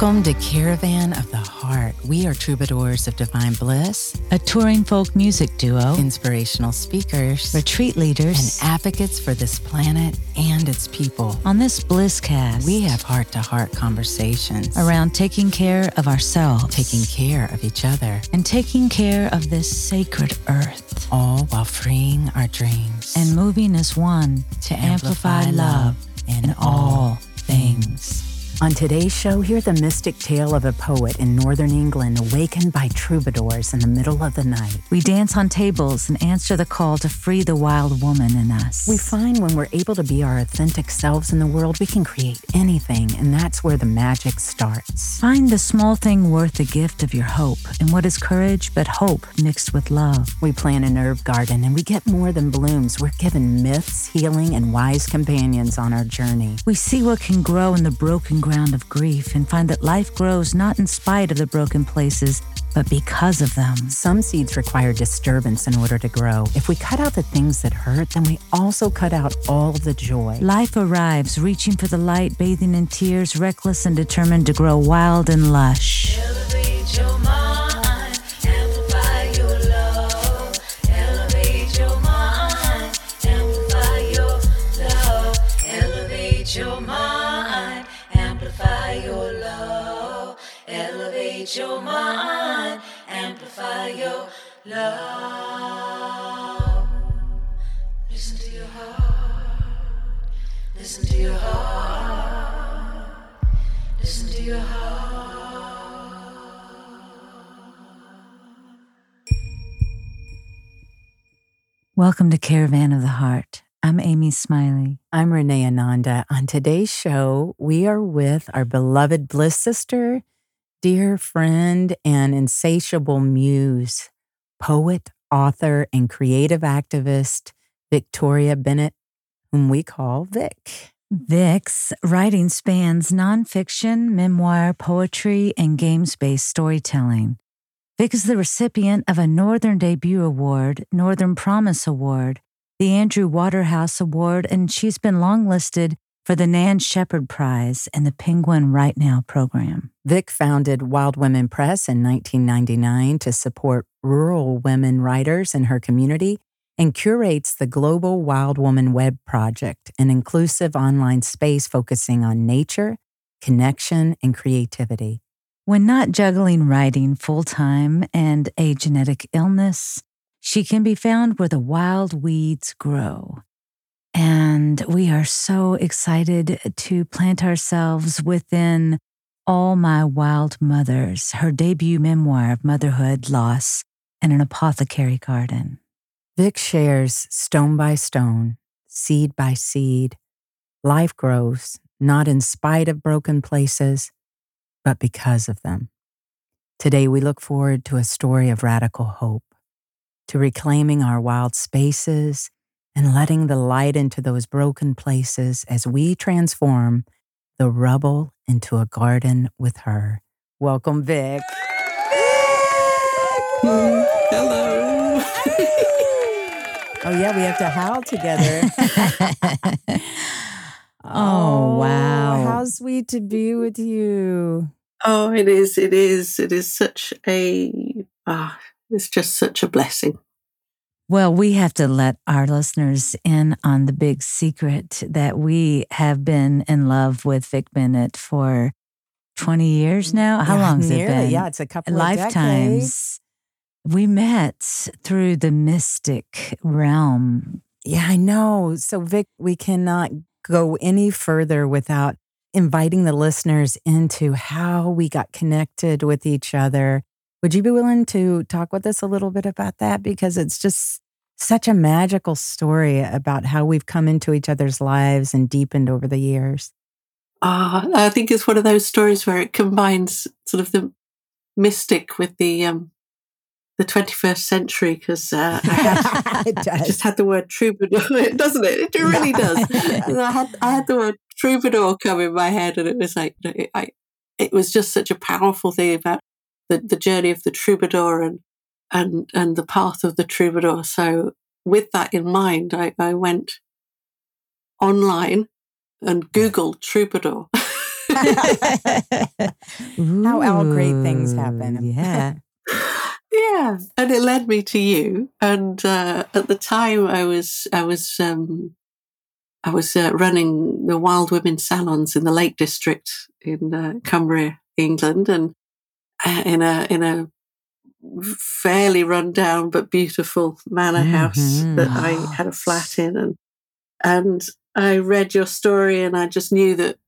Welcome to Caravan of the Heart. We are troubadours of divine bliss, a touring folk music duo, inspirational speakers, retreat leaders, and advocates for this planet and its people. On this Blisscast, we have heart to heart conversations around taking care of ourselves, taking care of each other, and taking care of this sacred earth. All while freeing our dreams and moving as one to, amplify, amplify love in all things. On today's show, hear the mystic tale of a poet in northern England awakened by troubadours in the middle of the night. We dance on tables and answer the call to free the wild woman in us. We find when we're able to be our authentic selves in the world, we can create anything, and that's where the magic starts. Find the small thing worth the gift of your hope, and what is courage but hope mixed with love. We plant an herb garden, and we get more than blooms. We're given myths, healing, and wise companions on our journey. We see what can grow in the broken ground of grief and find that life grows not in spite of the broken places, but because of them. Some seeds require disturbance in order to grow. If we cut out the things that hurt, then we also cut out all the joy. Life arrives, reaching for the light, bathing in tears, reckless and determined to grow wild and lush. your mind, amplify your love. Listen to your heart, listen to your heart, listen to your heart. Welcome to Caravan of the Heart. I'm Amy Smiley. I'm Renee Ananda. On today's show, we are with our beloved Bliss sister, dear friend and insatiable muse, poet, author, and creative activist Victoria Bennett, whom we call Vik. Vik's writing spans nonfiction, memoir, poetry, and games based storytelling. Vik is the recipient of a Northern Debut Award, Northern Promise Award, the Andrew Waterhouse Award, and she's been longlisted for the Nan Shepherd Prize and the Penguin Write Now program. Vic founded Wild Women Press in 1999 to support rural women writers in her community and curates the Global Wild Woman Web Project, an inclusive online space focusing on nature, connection, and creativity. When not juggling writing full time and a genetic illness, she can be found where the wild weeds grow and we are so excited to plant ourselves within All My Wild Mothers, her debut memoir of motherhood, loss, and an apothecary garden. Vik shares stone by stone, seed by seed. Life grows, not in spite of broken places, but because of them. Today, we look forward to a story of radical hope, to reclaiming our wild spaces and letting the light into those broken places as we transform the rubble into a garden with her. Welcome, Vik. Hello. oh, yeah, we have to howl together. oh, oh, wow. How sweet to be with you. Oh, it is. It is. It is such a, ah, it's just such a blessing. Well, we have to let our listeners in on the big secret that we have been in love with Vik Bennett for 20 years mm, now. How yeah, long has nearly, it been? Yeah, it's a couple lifetimes. We met through the mystic realm. Yeah, I know. So, Vik, we cannot go any further without inviting the listeners into how we got connected with each other would you be willing to talk with us a little bit about that? Because it's just such a magical story about how we've come into each other's lives and deepened over the years. Ah, uh, I think it's one of those stories where it combines sort of the mystic with the um, the 21st century because uh, I, I, just had the word troubadour, doesn't it? It really does. I had I had the word troubadour come in my head, and it was like I, it was just such a powerful thing about the, the journey of the troubadour and and and the path of the troubadour. So with that in mind, I, I went online and Googled troubadour. How all great things happen. Yeah. yeah. And it led me to you. And uh, at the time I was, I was, um, I was uh, running the Wild Women salons in the Lake District in uh, Cumbria, England, and in a in a fairly run down but beautiful manor house mm-hmm. that I had a flat in, and and I read your story, and I just knew that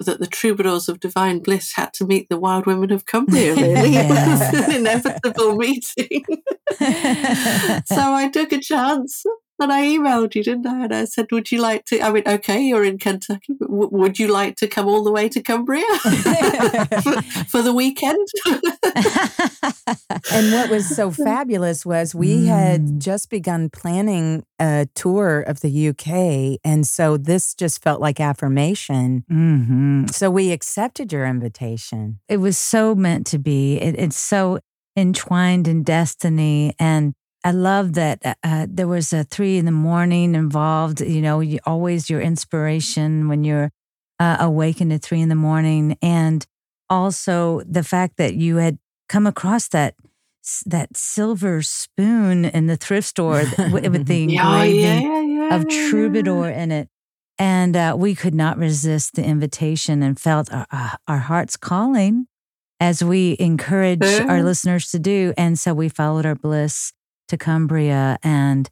that the troubadours of divine bliss had to meet the wild women of Cumbria. Really, it was an inevitable meeting. so I took a chance and I emailed you, didn't I? And I said, Would you like to? I mean, okay, you're in Kentucky. W- would you like to come all the way to Cumbria for, for, the weekend? and what was so fabulous was we mm. had just begun planning a tour of the UK. And so this just felt like affirmation. Mm-hmm. So we accepted your invitation. It was so meant to be. It, it's so entwined in destiny. And I love that uh, uh, there was a three in the morning involved. You know, you, always your inspiration when you're uh, awakened at three in the morning, and also the fact that you had come across that that silver spoon in the thrift store with the engraving yeah, yeah, yeah, of troubadour in it. And uh, we could not resist the invitation and felt our, uh, our hearts calling as we encourage our listeners to do. And so we followed our bliss to Cumbria and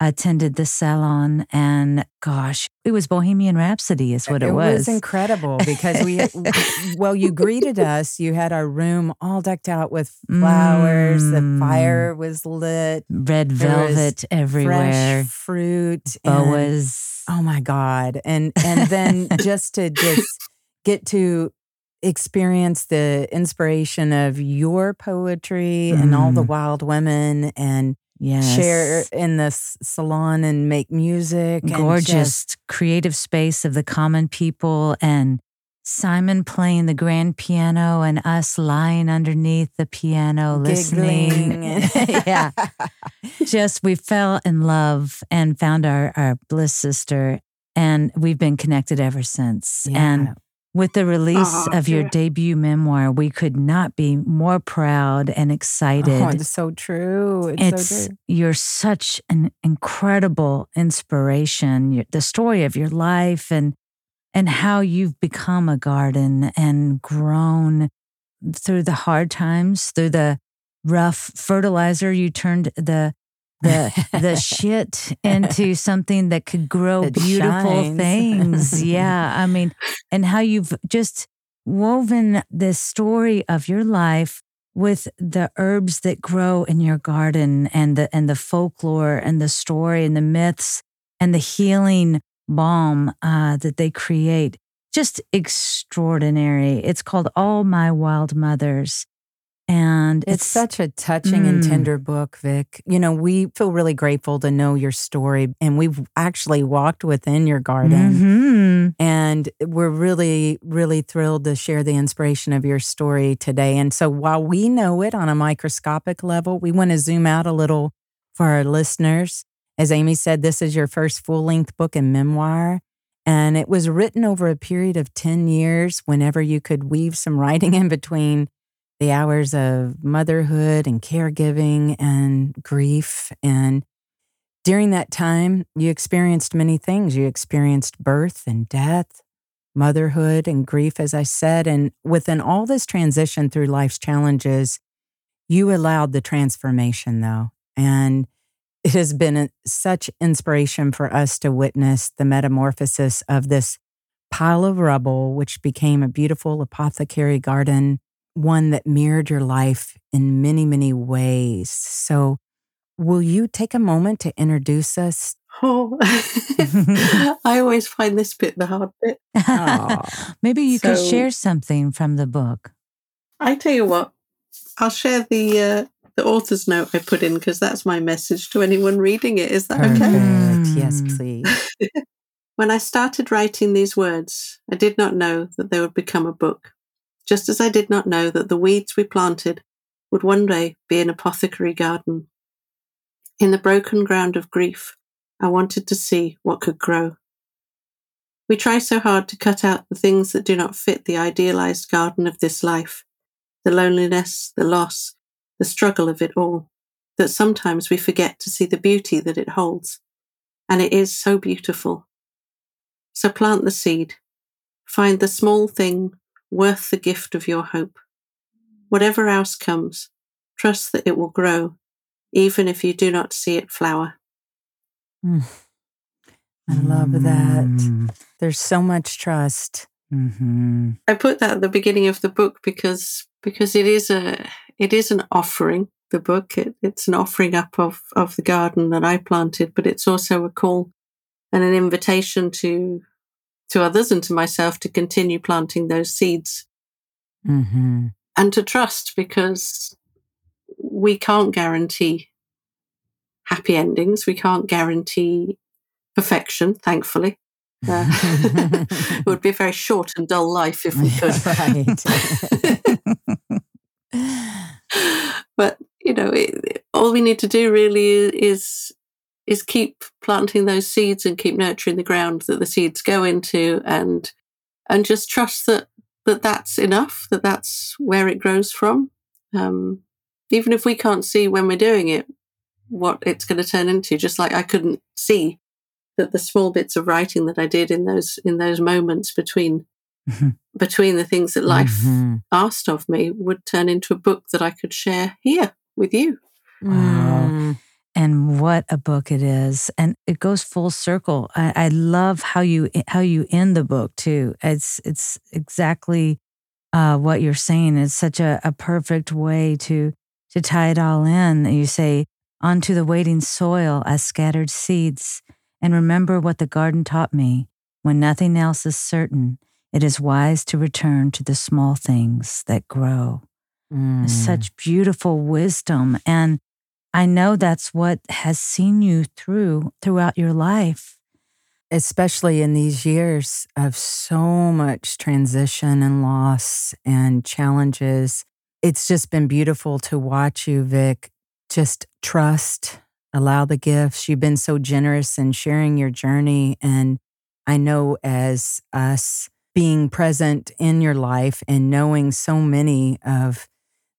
attended the salon and gosh it was bohemian rhapsody is what it, it was it was. incredible because we well you greeted us. You had our room all decked out with flowers. Mm. the fire was lit. Red velvet everywhere. fresh fruit boas. And, oh my god. And and then just to just get to experience the inspiration of your poetry mm. and all the mm. wild women and yes. share in this salon and make music. Gorgeous just, creative space of the common people and Simon playing the grand piano and us lying underneath the piano listening. yeah. Just we fell in love and found our, our bliss sister and we've been connected ever since. Yeah. And with the release uh of your yeah. debut memoir, we could not be more proud and excited. Oh, it's so true. It's, it's so true. You're such an incredible inspiration. The story of your life and and how you've become a garden and grown through the hard times, through the rough fertilizer. You turned the the the shit into something that could grow it beautiful shines. things. yeah, I mean, and how you've just woven this story of your life with the herbs that grow in your garden and the and the folklore and the story and the myths and the healing balm uh, that they create. Just extraordinary. It's called All My Wild Mothers. And it's, it's such a touching mm. and tender book, Vik. You know, we feel really grateful to know your story, and we've actually walked within your garden. Mm-hmm. And we're really, really thrilled to share the inspiration of your story today. And so while we know it on a microscopic level, we want to zoom out a little for our listeners. As Amy said, this is your first full length book and memoir. And it was written over a period of 10 years, whenever you could weave some writing in between the hours of motherhood and caregiving and grief. And during that time, you experienced many things. You experienced birth and death, motherhood and grief, as I said. And within all this transition through life's challenges, you allowed the transformation, though. And it has been such inspiration for us to witness the metamorphosis of this pile of rubble, which became a beautiful apothecary garden one that mirrored your life in many, many ways. So, will you take a moment to introduce us? Oh, I always find this bit the hard bit. Oh. Maybe you so, could share something from the book. I tell you what, I'll share the uh, the author's note I put in because that's my message to anyone reading it. Is that Perfect. okay? Yes, please. when I started writing these words, I did not know that they would become a book just as I did not know that the weeds we planted would one day be an apothecary garden. In the broken ground of grief, I wanted to see what could grow. We try so hard to cut out the things that do not fit the idealized garden of this life, the loneliness, the loss, the struggle of it all, that sometimes we forget to see the beauty that it holds. And it is so beautiful. So plant the seed. Find the small thing worth the gift of your hope. Whatever else comes, trust that it will grow, even if you do not see it flower. Mm. I love that. Mm. There's so much trust. Mm-hmm. I put that at the beginning of the book because because it is a it is an offering. The book it, it's an offering up of of the garden that I planted, but it's also a call and an invitation to to others and to myself to continue planting those seeds mm-hmm. and to trust because we can't guarantee happy endings. We can't guarantee perfection, thankfully. Uh, it would be a very short and dull life if we could. but you know, it, all we need to do really is is keep planting those seeds and keep nurturing the ground that the seeds go into, and and just trust that that that's enough. That that's where it grows from. Um, even if we can't see when we're doing it, what it's going to turn into. Just like I couldn't see that the small bits of writing that I did in those in those moments between mm-hmm. between the things that life mm-hmm. asked of me would turn into a book that I could share here with you. Wow. Mm. And what a book it is. And it goes full circle. I, I love how you how you end the book too. It's it's exactly uh, what you're saying. It's such a, a perfect way to to tie it all in. You say, onto the waiting soil as scattered seeds and remember what the garden taught me. When nothing else is certain, it is wise to return to the small things that grow. Mm. Such beautiful wisdom. And I know that's what has seen you through throughout your life. Especially in these years of so much transition and loss and challenges. It's just been beautiful to watch you, Vik, just trust allow the gifts. You've been so generous in sharing your journey. And I know as us being present in your life and knowing so many of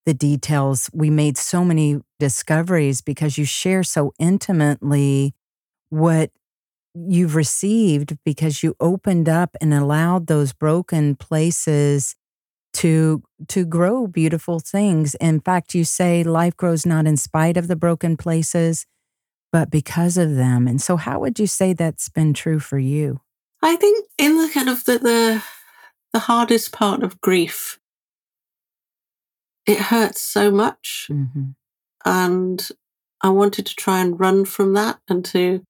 the details, we made so many discoveries because you share so intimately what you've received because you opened up and allowed those broken places to to grow beautiful things. In fact, you say life grows not in spite of the broken places, but because of them. And so, how would you say that's been true for you? I think in the kind of the the, the hardest part of grief, it hurts so much, mm-hmm. and I wanted to try and run from that and to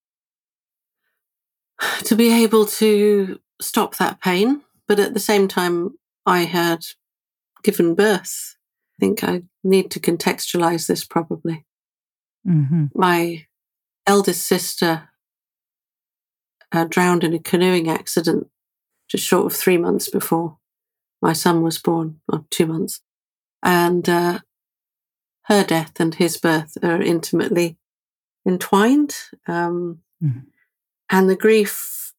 to be able to stop that pain. But at the same time, I had given birth. I think I need to contextualize this probably. Mm-hmm. My eldest sister uh, drowned in a canoeing accident just short of three months before my son was born, or two months. And uh, her death and his birth are intimately entwined. Um, mm. And the grief,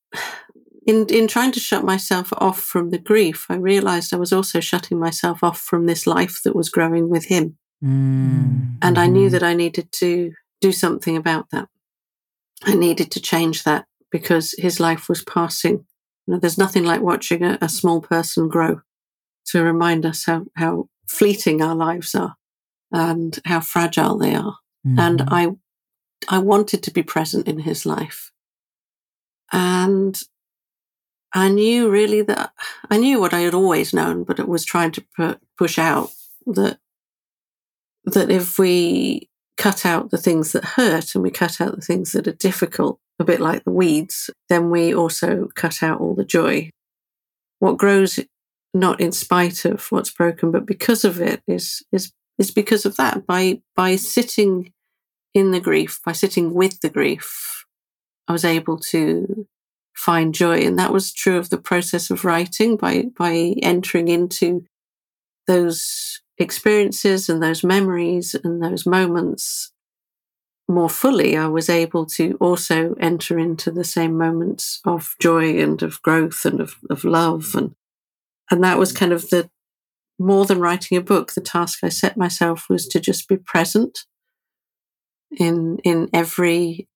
in, in trying to shut myself off from the grief, I realized I was also shutting myself off from this life that was growing with him. Mm. And I knew mm-hmm. that I needed to do something about that. I needed to change that because his life was passing. You know, there's nothing like watching a, a small person grow to remind us how, how fleeting our lives are and how fragile they are. Mm-hmm. And I, I wanted to be present in his life. And I knew really that I knew what I had always known, but it was trying to pu- push out that, that if we cut out the things that hurt and we cut out the things that are difficult, a bit like the weeds, then we also cut out all the joy. What grows not in spite of what's broken, but because of it is is is because of that. By by sitting in the grief, by sitting with the grief, I was able to find joy. And that was true of the process of writing by by entering into those experiences and those memories and those moments more fully, I was able to also enter into the same moments of joy and of growth and of, of love. And, and that was kind of the more than writing a book, the task I set myself was to just be present in, in every,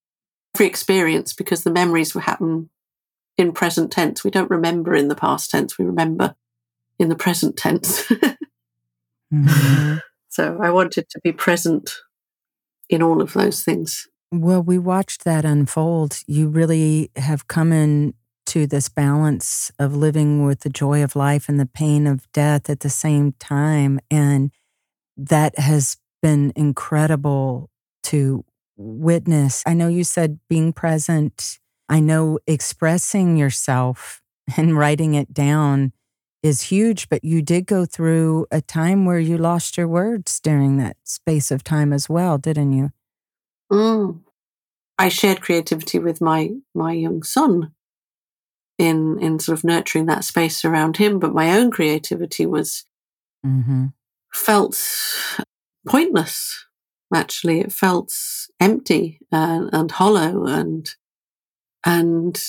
every experience because the memories will happen in present tense. We don't remember in the past tense. We remember in the present tense. mm-hmm. So I wanted to be present in all of those things. Well, we watched that unfold. You really have come into this balance of living with the joy of life and the pain of death at the same time. And that has been incredible to witness. I know you said being present, I know expressing yourself and writing it down is huge, but you did go through a time where you lost your words during that space of time as well, didn't you? Mm. I shared creativity with my my young son in in sort of nurturing that space around him, but my own creativity was mm-hmm. felt pointless. Actually, it felt empty and, and hollow and and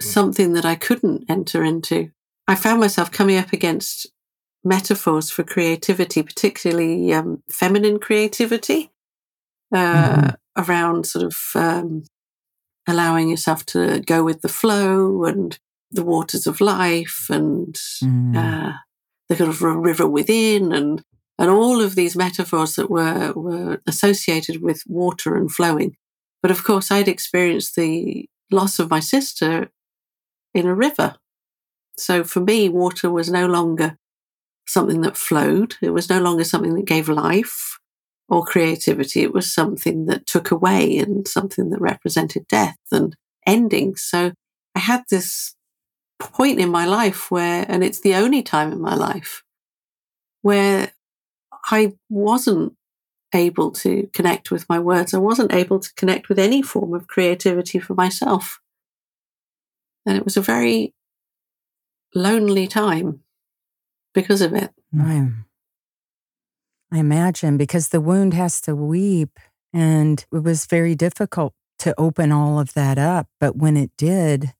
something that I couldn't enter into. I found myself coming up against metaphors for creativity, particularly um, feminine creativity, uh, mm-hmm. around sort of um, allowing yourself to go with the flow and the waters of life and mm. uh, the kind of river within and and all of these metaphors that were were associated with water and flowing. But of course, I'd experienced the loss of my sister in a river so for me, water was no longer something that flowed. It was no longer something that gave life or creativity. It was something that took away and something that represented death and ending. So I had this point in my life where, and it's the only time in my life where I wasn't able to connect with my words. I wasn't able to connect with any form of creativity for myself. And it was a very lonely time because of it. I, I imagine because the wound has to weep, and it was very difficult to open all of that up. But when it did,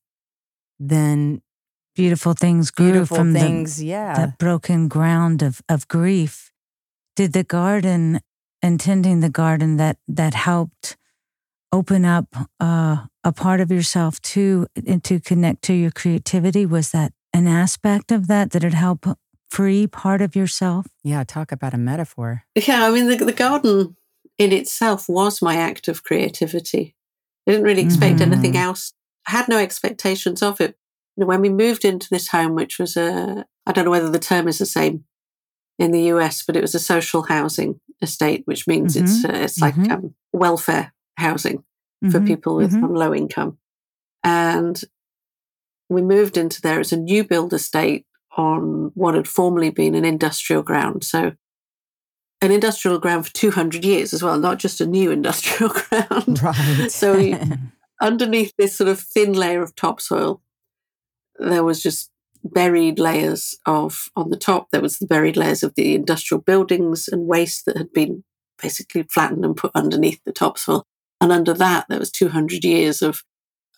then beautiful things grew beautiful from things, the, yeah. that broken ground of, of grief. Did the garden and tending the garden that that helped open up uh, a part of yourself to and to connect to your creativity was that an aspect of that? Did it help free part of yourself? Yeah, talk about a metaphor. Yeah, I mean, the, the garden in itself was my act of creativity. I didn't really expect mm-hmm. anything else. I had no expectations of it. You know, when we moved into this home, which was a, I don't know whether the term is the same in the US, but it was a social housing estate, which means mm-hmm. it's uh, it's like mm-hmm. um, welfare housing for mm-hmm. people with mm-hmm. low income. And we moved into there as a new build estate on what had formerly been an industrial ground. So, an industrial ground for 200 years as well, not just a new industrial ground. Right. so, we, underneath this sort of thin layer of topsoil, there was just buried layers of, on the top, there was the buried layers of the industrial buildings and waste that had been basically flattened and put underneath the topsoil. And under that, there was 200 years of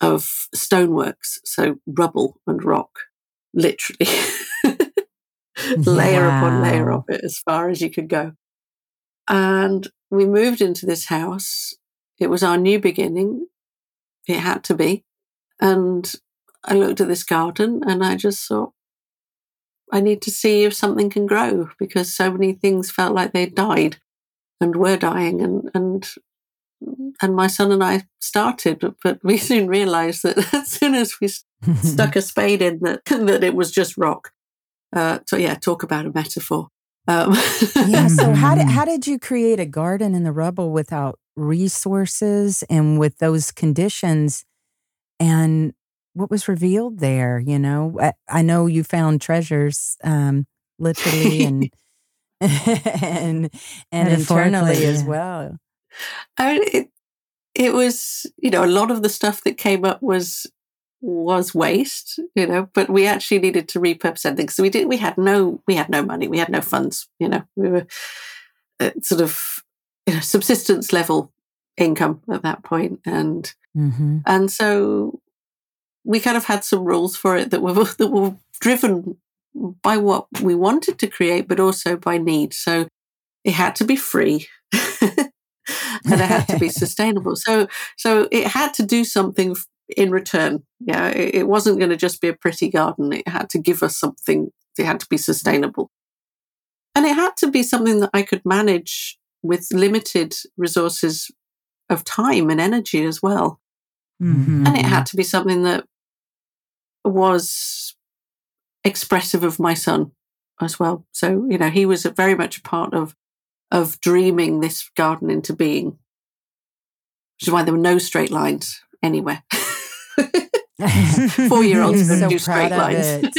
of stoneworks, so rubble and rock, literally. layer wow. upon layer of it as far as you could go. And we moved into this house. It was our new beginning. It had to be. And I looked at this garden and I just thought, I need to see if something can grow because so many things felt like they'd died and were dying. And, and and my son and I started, but we soon realized that as soon as we stuck a spade in, that that it was just rock. Uh, so yeah, talk about a metaphor. Um. yeah. So how did how did you create a garden in the rubble without resources and with those conditions? And what was revealed there? You know, I, I know you found treasures, um, literally and and and internally as well. I mean, it, it was, you know, a lot of the stuff that came up was was waste, you know, but we actually needed to repurpose something. So we did. We had no, we had no money. We had no funds. You know, we were sort of you know, subsistence level income at that point. point, and mm-hmm. and so we kind of had some rules for it that were that were driven by what we wanted to create, but also by need. So it had to be free. and it had to be sustainable. So, so it had to do something in return. Yeah, it, it wasn't going to just be a pretty garden. It had to give us something. It had to be sustainable, and it had to be something that I could manage with limited resources of time and energy as well. Mm-hmm. And it had to be something that was expressive of my son as well. So, you know, he was very much a part of of dreaming this garden into being, which is why there were no straight lines anywhere. Four year olds so do straight lines.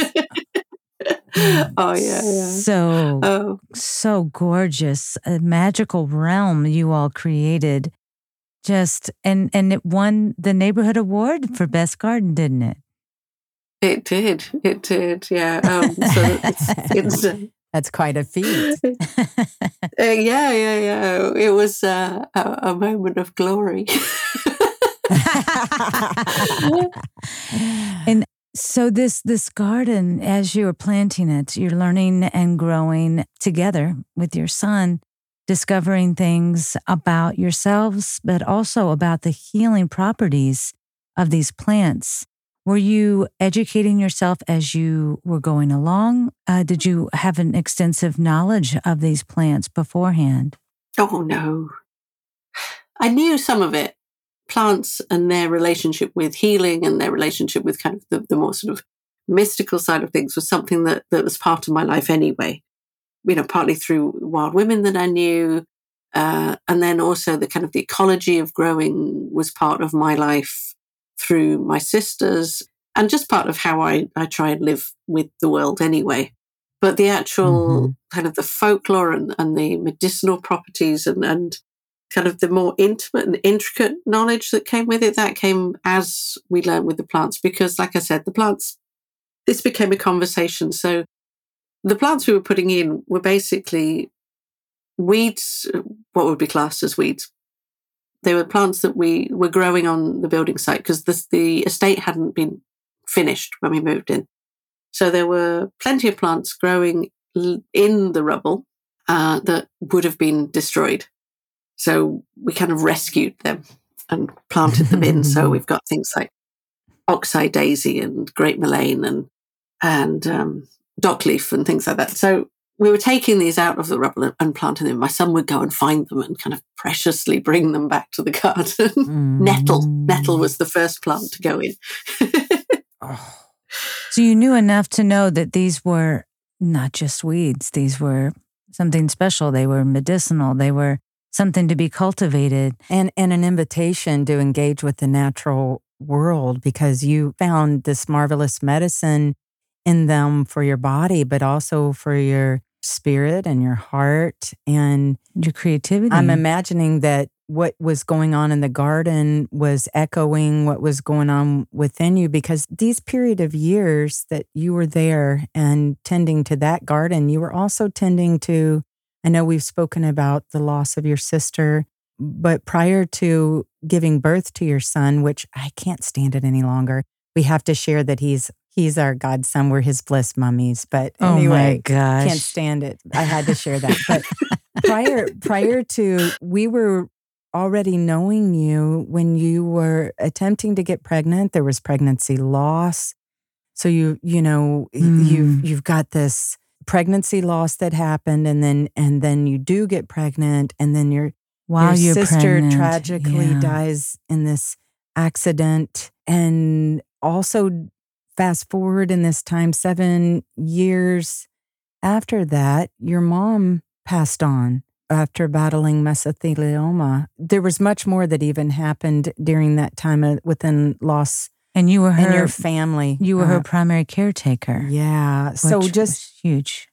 oh yeah, yeah. So oh. so gorgeous, a magical realm you all created. Just and and it won the neighborhood award for best garden, didn't it? It did. It did. Yeah. Um, so it's, it's uh, that's quite a feat. uh, yeah, yeah, yeah. It was uh, a, a moment of glory. and so this this garden, as you are planting it, you're learning and growing together with your son, discovering things about yourselves, but also about the healing properties of these plants. Were you educating yourself as you were going along? Uh, did you have an extensive knowledge of these plants beforehand? Oh, no. I knew some of it. Plants and their relationship with healing and their relationship with kind of the, the more sort of mystical side of things was something that, that was part of my life anyway. You know, partly through wild women that I knew, uh, and then also the kind of the ecology of growing was part of my life through my sisters and just part of how I, I try and live with the world anyway. But the actual mm-hmm. kind of the folklore and, and the medicinal properties and, and kind of the more intimate and intricate knowledge that came with it, that came as we learned with the plants. Because, like I said, the plants, this became a conversation. So the plants we were putting in were basically weeds, what would be classed as weeds, they were plants that we were growing on the building site because the, the estate hadn't been finished when we moved in. So there were plenty of plants growing in the rubble uh, that would have been destroyed. So we kind of rescued them and planted them in. So we've got things like oxeye daisy and great mullein and and um, dockleaf and things like that. So we were taking these out of the rubble and planting them. My son would go and find them and kind of preciously bring them back to the garden. Mm. nettle, nettle was the first plant to go in. oh. So you knew enough to know that these were not just weeds; these were something special. They were medicinal. They were something to be cultivated, and and an invitation to engage with the natural world because you found this marvelous medicine in them for your body, but also for your spirit and your heart and your creativity. I'm imagining that what was going on in the garden was echoing what was going on within you because these period of years that you were there and tending to that garden, you were also tending to I know we've spoken about the loss of your sister, but prior to giving birth to your son, which I can't stand it any longer, we have to share that he's he's our godson. We're his bliss mummies. But oh anyway, oh can't stand it. I had to share that. But prior prior to we were already knowing you when you were attempting to get pregnant. There was pregnancy loss. So you you know mm. you've you've got this pregnancy loss that happened, and then and then you do get pregnant, and then your While your sister pregnant. tragically yeah. dies in this accident, and also fast forward in this time, seven years after that, your mom passed on after battling mesothelioma. There was much more that even happened during that time uh, within loss. And you were her, and your family. You were uh, her primary caretaker. Yeah. So just huge.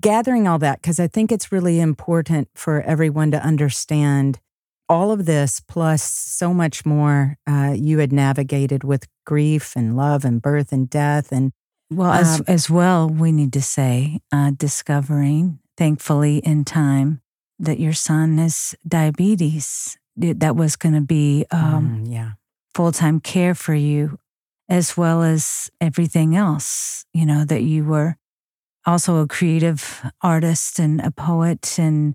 Gathering all that, because I think it's really important for everyone to understand all of this plus so much more uh, you had navigated with grief and love and birth and death and well as um, as well we need to say uh, discovering thankfully in time that your son has diabetes that was going to be um, mm, yeah full time care for you, as well as everything else. You know that you were also a creative artist and a poet and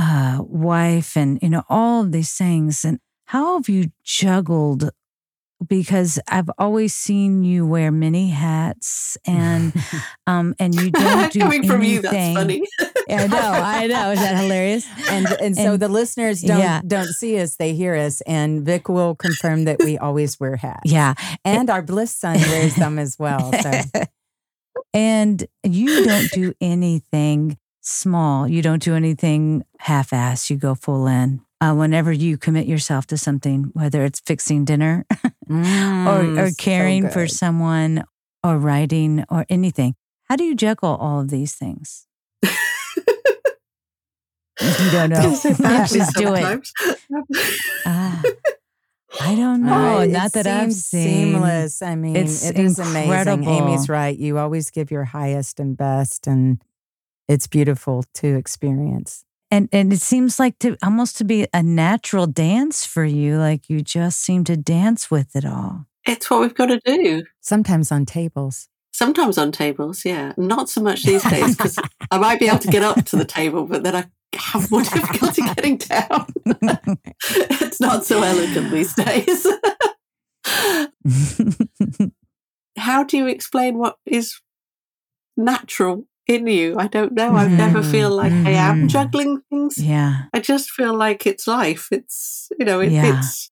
a wife, and you know all of these things. And how have you juggled because I've always seen you wear many hats and um and you don't do coming anything. from you. That's funny. I know, I know. Is that hilarious? And and so the listeners don't yeah. don't see us; they hear us. And Vik will confirm that we always wear hats. Yeah, and our bliss son wears them as well. So. and you don't do anything small. You don't do anything half-ass. You go full in uh, whenever you commit yourself to something, whether it's fixing dinner mm, or, or caring so for someone or writing or anything. How do you juggle all of these things? you don't know. Just do it. Ah, I don't know. Uh, Not that I've seen. Seamless. I mean, it's it is amazing. Amy's right. You always give your highest and best, and it's beautiful to experience and and it seems like to almost to be a natural dance for you like you just seem to dance with it all. It's what we've got to do. Sometimes on tables. Sometimes on tables yeah. Not so much these days because i might be able to get up to the table but then i have more difficulty getting down. It's not so elegant these days. How do you explain what is natural in you. I don't know. I never feel like mm-hmm. I am mm-hmm. juggling things. Yeah. I just feel like it's life. It's, you know, it, yeah. it's,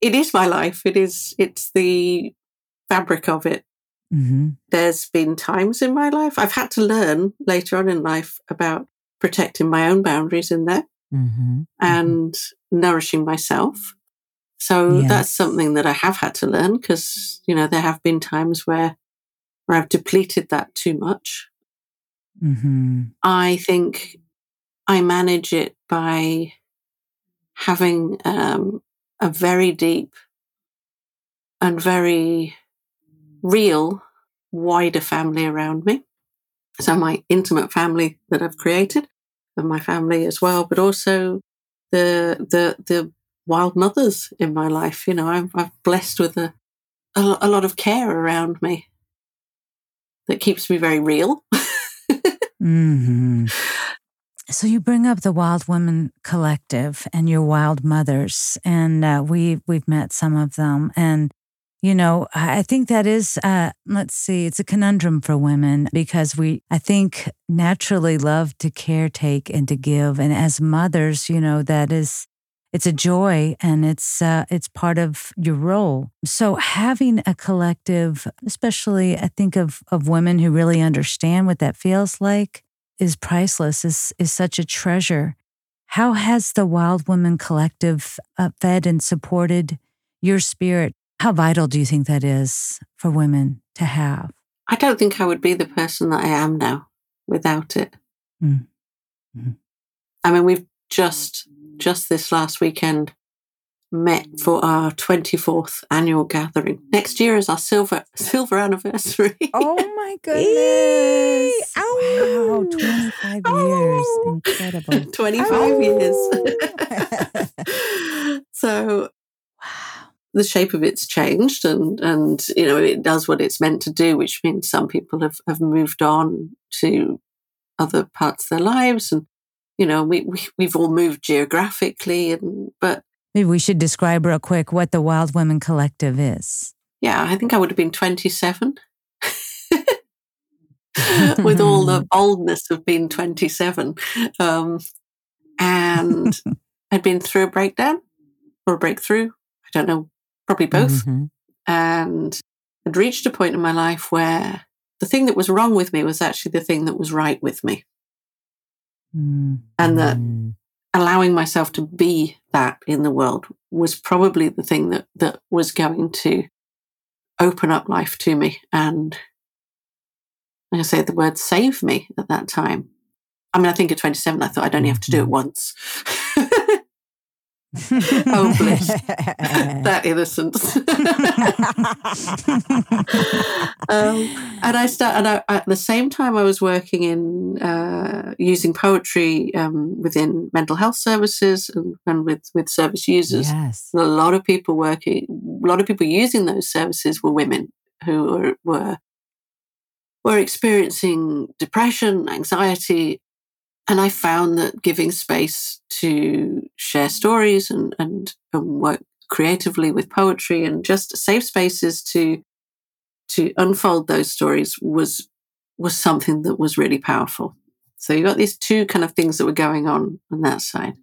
it is my life. It is, it's the fabric of it. Mm-hmm. There's been times in my life I've had to learn later on in life about protecting my own boundaries in there mm-hmm. mm-hmm. and nourishing myself. So yes. that's something that I have had to learn because, you know, there have been times where, where I've depleted that too much Mm-hmm. I think I manage it by having um, a very deep and very real wider family around me. So my intimate family that I've created, and my family as well, but also the the the wild mothers in my life. You know, I'm, I'm blessed with a, a, a lot of care around me that keeps me very real. Mm-hmm. So you bring up the Wild Women Collective and your Wild Mothers, and uh, we we've met some of them, and you know I think that is uh, let's see, it's a conundrum for women because we I think naturally love to caretake and to give, and as mothers, you know that is it's a joy and it's uh, it's part of your role. So having a collective, especially I think of of women who really understand what that feels like, is priceless. is is such a treasure. How has the Wild Women Collective uh, fed and supported your spirit? How vital do you think that is for women to have? I don't think I would be the person that I am now without it. Mm. Mm. I mean, we've just just this last weekend met mm. for our 24th annual gathering. Next year is our silver silver anniversary. Oh my goodness. Wow, 25 oh. years. Incredible. 25 oh. years. so wow. The shape of it's changed and and you know it does what it's meant to do, which means some people have, have moved on to other parts of their lives and you know, we, we we've all moved geographically, and but maybe we should describe real quick what the Wild Women Collective is. Yeah, I think I would have been twenty seven. with all the boldness of being 27. Um, and I'd been through a breakdown or a breakthrough. I don't know, probably both. Mm-hmm. And I'd reached a point in my life where the thing that was wrong with me was actually the thing that was right with me. Mm. And that mm. allowing myself to be that in the world was probably the thing that, that was going to open up life to me. And like I say, the word save me at that time. I mean, I think at 27, I thought I'd only have to do it mm-hmm. once. oh, bliss. that innocence. um, and I start, and I, at the same time, I was working in uh, using poetry um, within mental health services and, and, with, with service users. Yes. And a lot of people working, a lot of people using those services were women who were, were were experiencing depression, anxiety, and I found that giving space to share stories and, and, and work creatively with poetry and just safe spaces to to unfold those stories was was something that was really powerful. So you got these two kind of things that were going on on that side.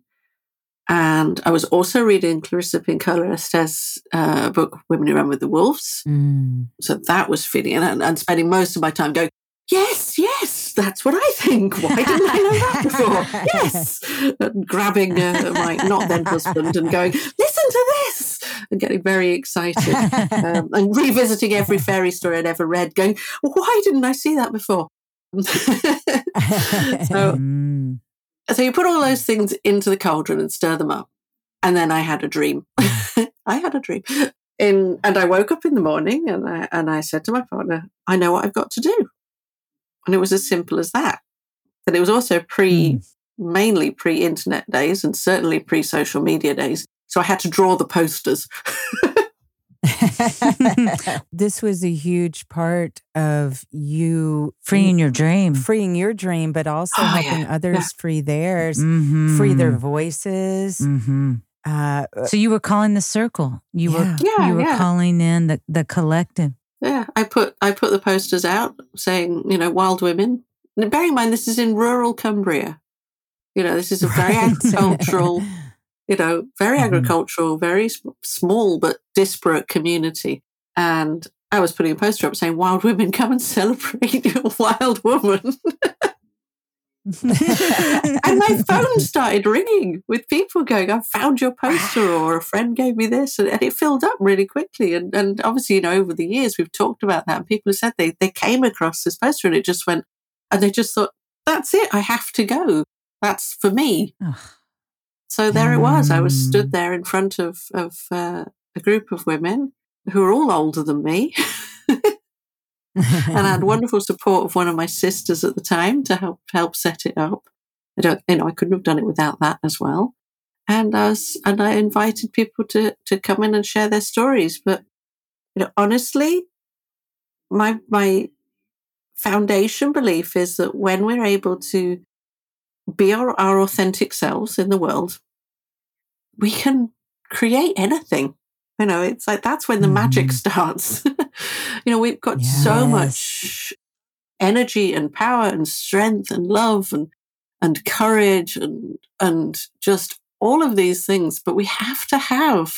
And I was also reading Clarissa Pinkola Estés uh, book, Women Who Run with the Wolves. Mm. So that was fitting and, and spending most of my time going, yes, yes, that's what I think. Why didn't I know that before? yes. And grabbing uh, my not then husband and going, listen to this, and getting very excited um, and revisiting every fairy story I'd ever read, going, why didn't I see that before? so, mm. so you put all those things into the cauldron and stir them up. And then I had a dream. I had a dream. In, and I woke up in the morning and I, and I said to my partner, I know what I've got to do. And it was as simple as that. But it was also pre, mm. mainly pre internet days and certainly pre social media days. So I had to draw the posters. this was a huge part of you freeing your dream, freeing your dream, but also oh, helping yeah. others yeah. free theirs, mm-hmm. free their voices. Mm-hmm. Uh, so you were calling the circle. You yeah. were you were calling in the the collective. Yeah, I put I put the posters out saying, you know, wild women. And bearing in mind, this is in rural Cumbria. You know, this is a very right. agricultural, you know, very mm-hmm. agricultural, very small but disparate community. And I was putting a poster up saying, "Wild women, come and celebrate your wild woman." and my phone started ringing with people going, I found your poster, or a friend gave me this. And, and, it filled up really quickly. And, and obviously, you know, over the years, we've talked about that. And people have said they, they came across this poster and it just went, and they just thought, that's it. I have to go. That's for me. So there it was. I was stood mm. there in front of, of uh, a group of women who were all older than me. and I had wonderful support of one of my sisters at the time to help help set it up. I don't, you know, I couldn't have done it without that as well. And I was, and I invited people to to come in and share their stories. But you know, honestly, my my foundation belief is that when we're able to be our, our authentic selves in the world, we can create anything. You know, it's like that's when the mm. magic mm-hmm. starts. you know, we've got yes. so much energy and power and strength and love and and courage and and just all of these things, but we have to have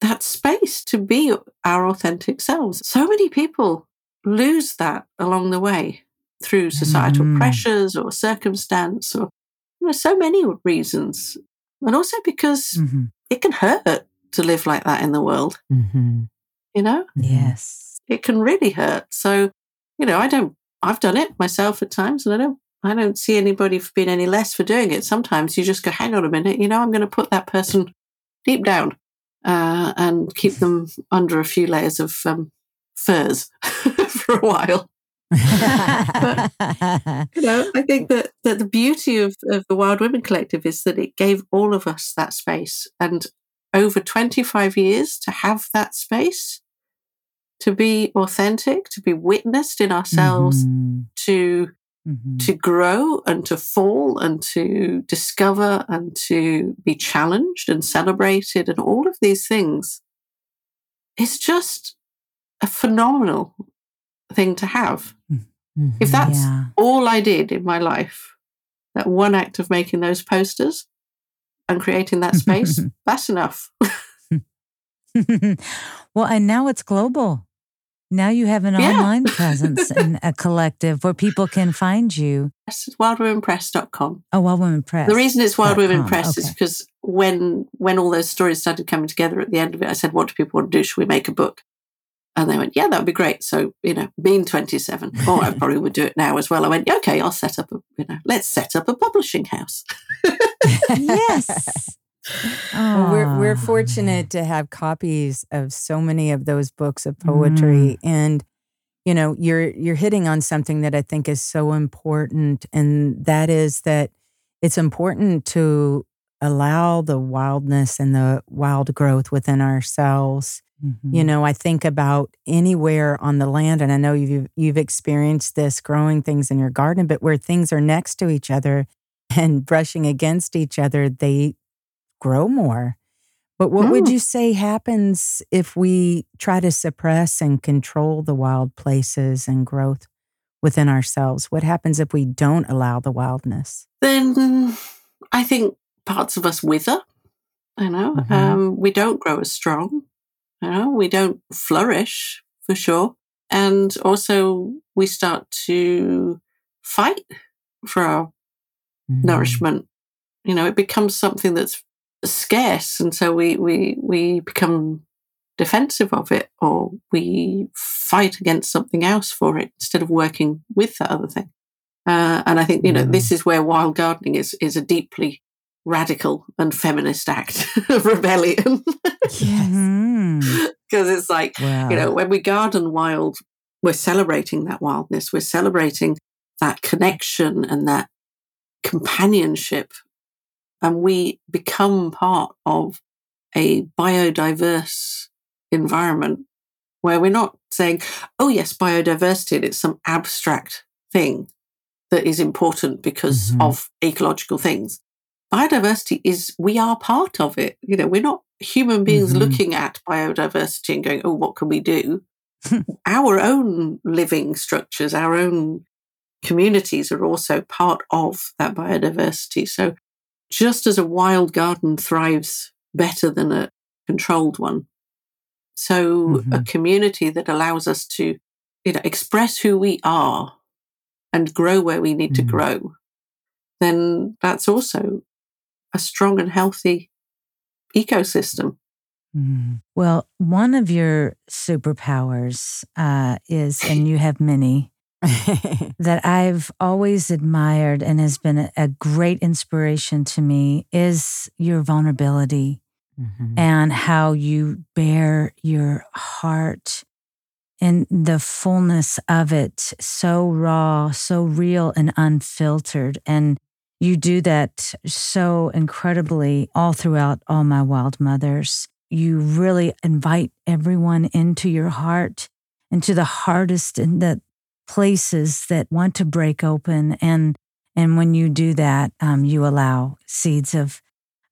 that space to be our authentic selves. So many people lose that along the way through societal mm. pressures or circumstance or you know, so many reasons. And also because mm-hmm. it can hurt to live like that in the world. Mm-hmm. You know? Yes. It can really hurt. So, you know, I don't, I've done it myself at times and I don't, I don't see anybody for being any less for doing it. Sometimes you just go, hang on a minute, you know, I'm going to put that person deep down uh, and keep them under a few layers of um, furs for a while. but, you know, I think that, that the beauty of, of the Wild Women Collective is that it gave all of us that space. And over 25 years to have that space, to be authentic, to be witnessed in ourselves, mm-hmm. to mm-hmm. to grow and to fall and to discover and to be challenged and celebrated and all of these things. It's just a phenomenal thing to have. Mm-hmm. If that's yeah. all I did in my life, that one act of making those posters, and creating that space, that's enough. well, and now it's global. Now you have an yeah. online presence and a collective where people can find you. Yes, wildwomenpress.com. Oh, Wild Women Press. The reason it's Wild Women Press okay. is because when when all those stories started coming together at the end of it, I said, What do people want to do? Should we make a book? And they went, Yeah, that would be great. So, you know, being 27, or I probably would do it now as well. I went, Okay, I'll set up a, you know, let's set up a publishing house. yes. well, we're we're fortunate to have copies of so many of those books of poetry, mm. and you know, you're you're hitting on something that I think is so important, and that is that it's important to allow the wildness and the wild growth within ourselves. Mm-hmm. You know, I think about anywhere on the land, and I know you've you've experienced this growing things in your garden, but where things are next to each other and brushing against each other, they grow more. But what mm. would you say happens if we try to suppress and control the wild places and growth within ourselves? What happens if we don't allow the wildness? Then I think parts of us wither. You know, mm-hmm. um, we don't grow as strong. You know, we don't flourish for sure. And also, we start to fight for our mm-hmm. nourishment. You know, it becomes something that's scarce, and so we we we become defensive of it, or we fight against something else for it instead of working with the other thing. Uh, and I think you know this is where wild gardening is is a deeply radical and feminist act of rebellion. Yes. Because mm-hmm. it's like wow. you know when we garden wild, we're celebrating that wildness. We're celebrating that connection and that companionship and we become part of a biodiverse environment where we're not saying, oh, yes, biodiversity, and it's some abstract thing that is important because mm-hmm. of ecological things. Biodiversity is, we are part of it. You know, we're not human beings mm-hmm. looking at biodiversity and going, oh, what can we do? our own living structures, our own communities are also part of that biodiversity. So just as a wild garden thrives better than a controlled one. So mm-hmm. a community that allows us to you know, express who we are and grow where we need mm-hmm. to grow, then that's also a strong and healthy ecosystem. Mm. Well, one of your superpowers uh, is, and you have many, that I've always admired and has been a, a great inspiration to me is your vulnerability mm-hmm. and how you bear your heart and the fullness of it so raw, so real and unfiltered. And you do that so incredibly all throughout All My Wild Mothers. You really invite everyone into your heart, into the hardest and the places that want to break open. And and when you do that um, you allow seeds of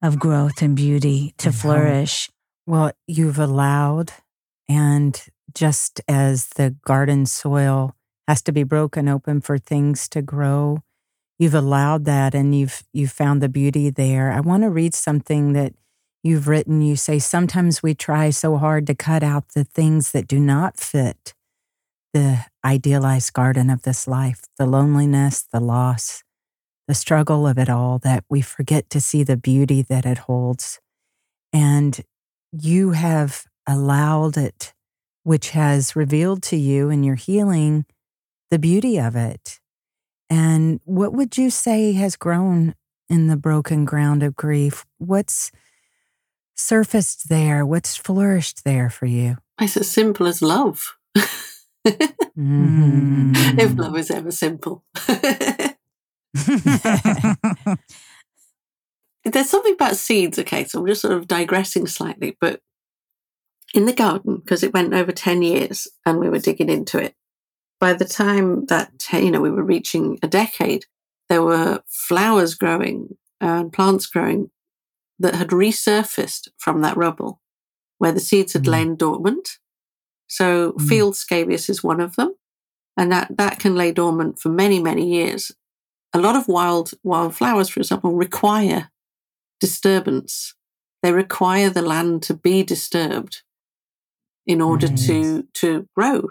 of growth and beauty to flourish. Well you've allowed and just as the garden soil has to be broken open for things to grow you've allowed that and you've you've found the beauty there i want to read something that you've written you say sometimes we try so hard to cut out the things that do not fit the idealized garden of this life, the loneliness, the loss, the struggle of it all, that we forget to see the beauty that it holds. And you have allowed it, which has revealed to you in your healing the beauty of it. And what would you say has grown in the broken ground of grief? What's surfaced there? What's flourished there for you? It's as simple as love. mm. If love is ever simple. There's something about seeds, okay, so I'm just sort of digressing slightly, but in the garden, because it went over 10 years and we were digging into it, by the time that, you know, we were reaching a decade, there were flowers growing and plants growing that had resurfaced from that rubble where the seeds had mm. lain dormant so mm. field scabious is one of them. And that, that can lay dormant for many, many years. A lot of wild wildflowers, for example, require disturbance. They require the land to be disturbed in order to to grow.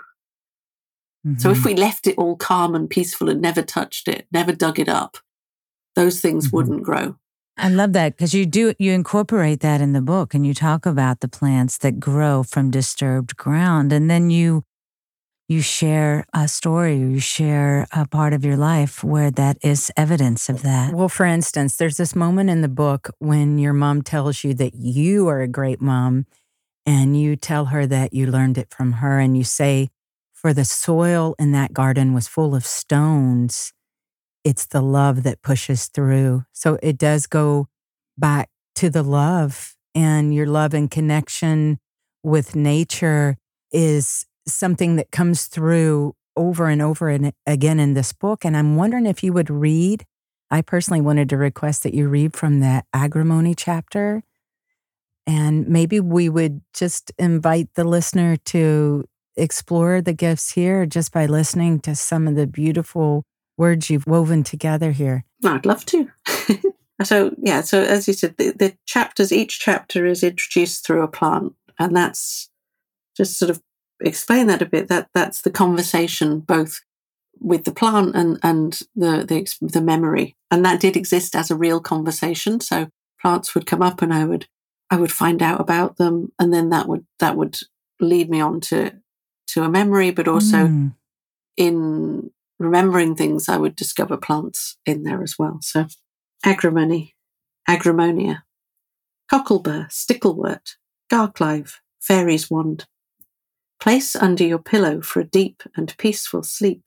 Mm-hmm. So if mm-hmm. we left it all calm and peaceful and never touched it, never dug it up, those things mm-hmm. wouldn't grow. I love that because you do you incorporate that in the book and you talk about the plants that grow from disturbed ground and then you you share a story, you share a part of your life where that is evidence of that. Well, for instance, there's this moment in the book when your mom tells you that you are a great mom and you tell her that you learned it from her and you say, for the soil in that garden was full of stones. It's the love that pushes through. So it does go back to the love and your love and connection with nature is something that comes through over and over and again in this book. And I'm wondering if you would read. I personally wanted to request that you read from the agrimony chapter. And maybe we would just invite the listener to explore the gifts here just by listening to some of the beautiful words you've woven together here. I'd love to. so, yeah, so as you said, the, the chapters, each chapter is introduced through a plant. And that's just sort of explain that a bit. That that's the conversation both with the plant and and the the the memory, and that did exist as a real conversation. So plants would come up, and I would I would find out about them, and then that would that would lead me on to to a memory, but also mm. in remembering things, I would discover plants in there as well. So agrimony, agrimonia, cocklebur, sticklewort, garclive, fairy's wand, Place under your pillow for a deep and peaceful sleep.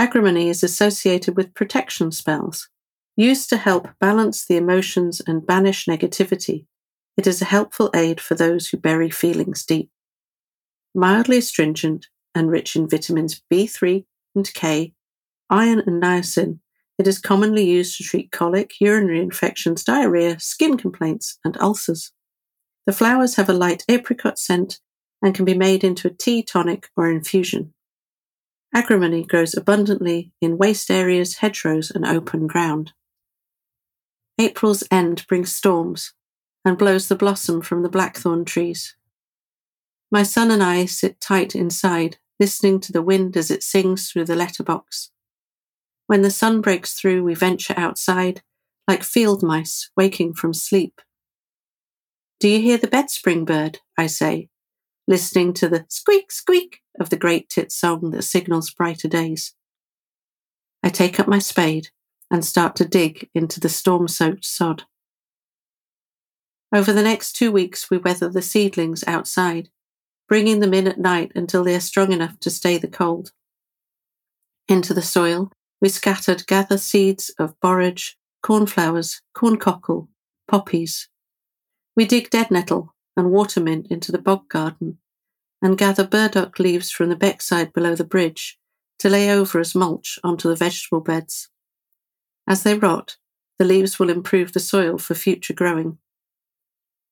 Agrimony is associated with protection spells. Used to help balance the emotions and banish negativity, it is a helpful aid for those who bury feelings deep. Mildly astringent and rich in vitamins B3 and K, iron and niacin, it is commonly used to treat colic, urinary infections, diarrhea, skin complaints, and ulcers. The flowers have a light apricot scent and can be made into a tea, tonic, or infusion. Agrimony grows abundantly in waste areas, hedgerows, and open ground. April's end brings storms and blows the blossom from the blackthorn trees. My son and I sit tight inside, listening to the wind as it sings through the letterbox. When the sun breaks through, we venture outside, like field mice waking from sleep. Do you hear the bedspring bird? I say, listening to the squeak squeak of the great tit song that signals brighter days. I take up my spade and start to dig into the storm soaked sod. Over the next two weeks, we weather the seedlings outside, bringing them in at night until they are strong enough to stay the cold. Into the soil, we scattered gather seeds of borage, cornflowers, corncockle, poppies. We dig dead nettle and watermint into the bog garden, and gather burdock leaves from the beckside below the bridge to lay over as mulch onto the vegetable beds. As they rot, the leaves will improve the soil for future growing.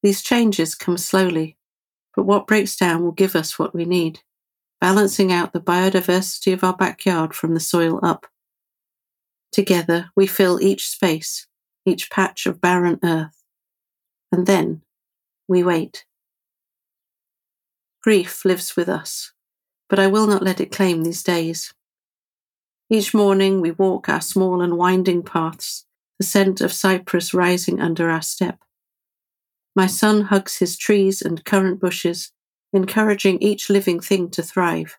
These changes come slowly, but what breaks down will give us what we need, balancing out the biodiversity of our backyard from the soil up. Together, we fill each space, each patch of barren earth, and then we wait. Grief lives with us, but I will not let it claim these days. Each morning we walk our small and winding paths, the scent of cypress rising under our step. My son hugs his trees and currant bushes, encouraging each living thing to thrive.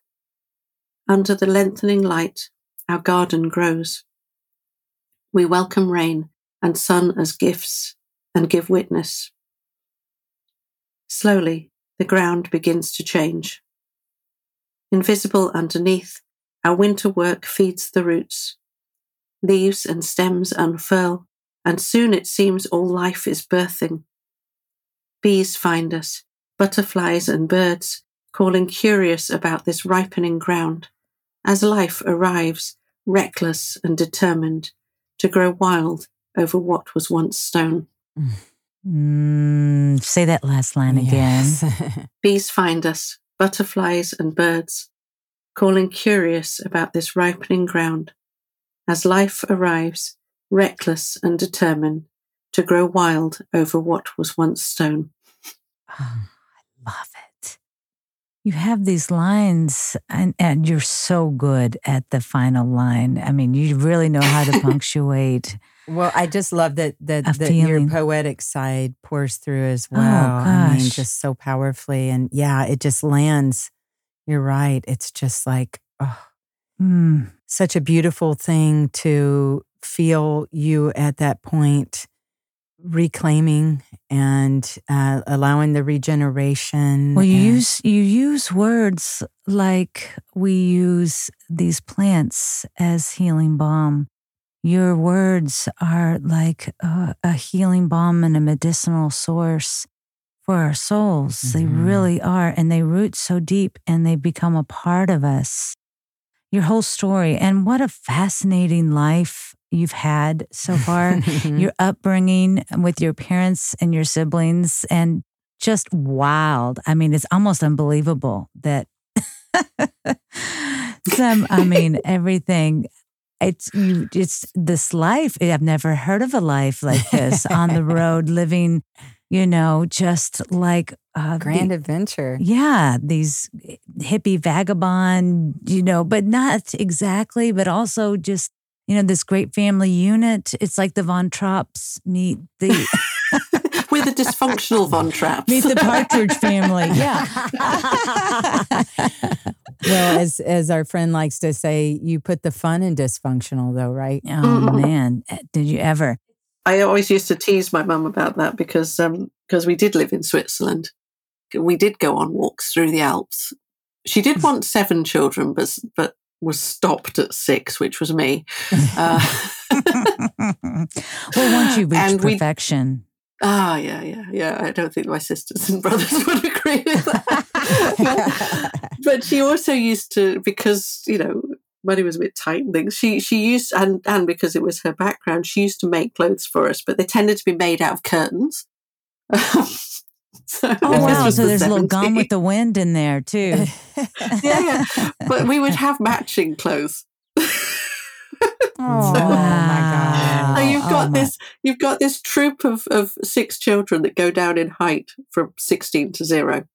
Under the lengthening light, our garden grows. We welcome rain and sun as gifts and give witness. Slowly, the ground begins to change. Invisible underneath, our winter work feeds the roots. Leaves and stems unfurl, and soon it seems all life is birthing. Bees find us, butterflies and birds, calling curious about this ripening ground, as life arrives, reckless and determined, to grow wild over what was once stone. Mm. Say that last line yes. again. Bees find us, butterflies and birds, calling curious about this ripening ground, as life arrives, reckless and determined, to grow wild over what was once stone. Oh, I love it. You have these lines, and, and you're so good at the final line. I mean, you really know how to punctuate. Well, I just love that that, that your poetic side pours through as oh, well. Oh, I mean, just so powerfully, and yeah, it just lands You're right. It's just like, oh, mm, such a beautiful thing to feel you at that point reclaiming and uh, allowing the regeneration. Well, you use you use words like we use these plants as healing balm. Your words are like a, a healing balm and a medicinal source for our souls. Mm-hmm. They really are, and they root so deep, and they become a part of us. Your whole story, and what a fascinating life you've had so far, your upbringing with your parents and your siblings, and just wild. I mean, it's almost unbelievable that some, I mean, everything. It's you. It's this life. I've never heard of a life like this on the road, living. You know, just like uh, grand the, adventure. Yeah, these hippie vagabond. You know, but not exactly. But also just you know, this great family unit. It's like the Von Trapps meet the. We're the dysfunctional Von Trapps. meet the Partridge family. Yeah. well, as as our friend likes to say, you put the fun in dysfunctional, though, right? Oh mm-hmm. man, did you ever? I always used to tease my mum about that because um because we did live in Switzerland. We did go on walks through the Alps. She did want seven children, but but was stopped at six, which was me. Uh, well, once you reach perfection. Ah, oh, yeah, yeah, yeah. I don't think my sisters and brothers would agree with that. but, but she also used to, because, you know, money was a bit tight and things. She she used and and because it was her background, she used to make clothes for us, but they tended to be made out of curtains. So oh wow! So the there's 70s. a little Gone with the Wind in there too. yeah, yeah, but we would have matching clothes. oh, so, my god! So you've got oh, this, you've got this troop of of six children that go down in height from sixteen to zero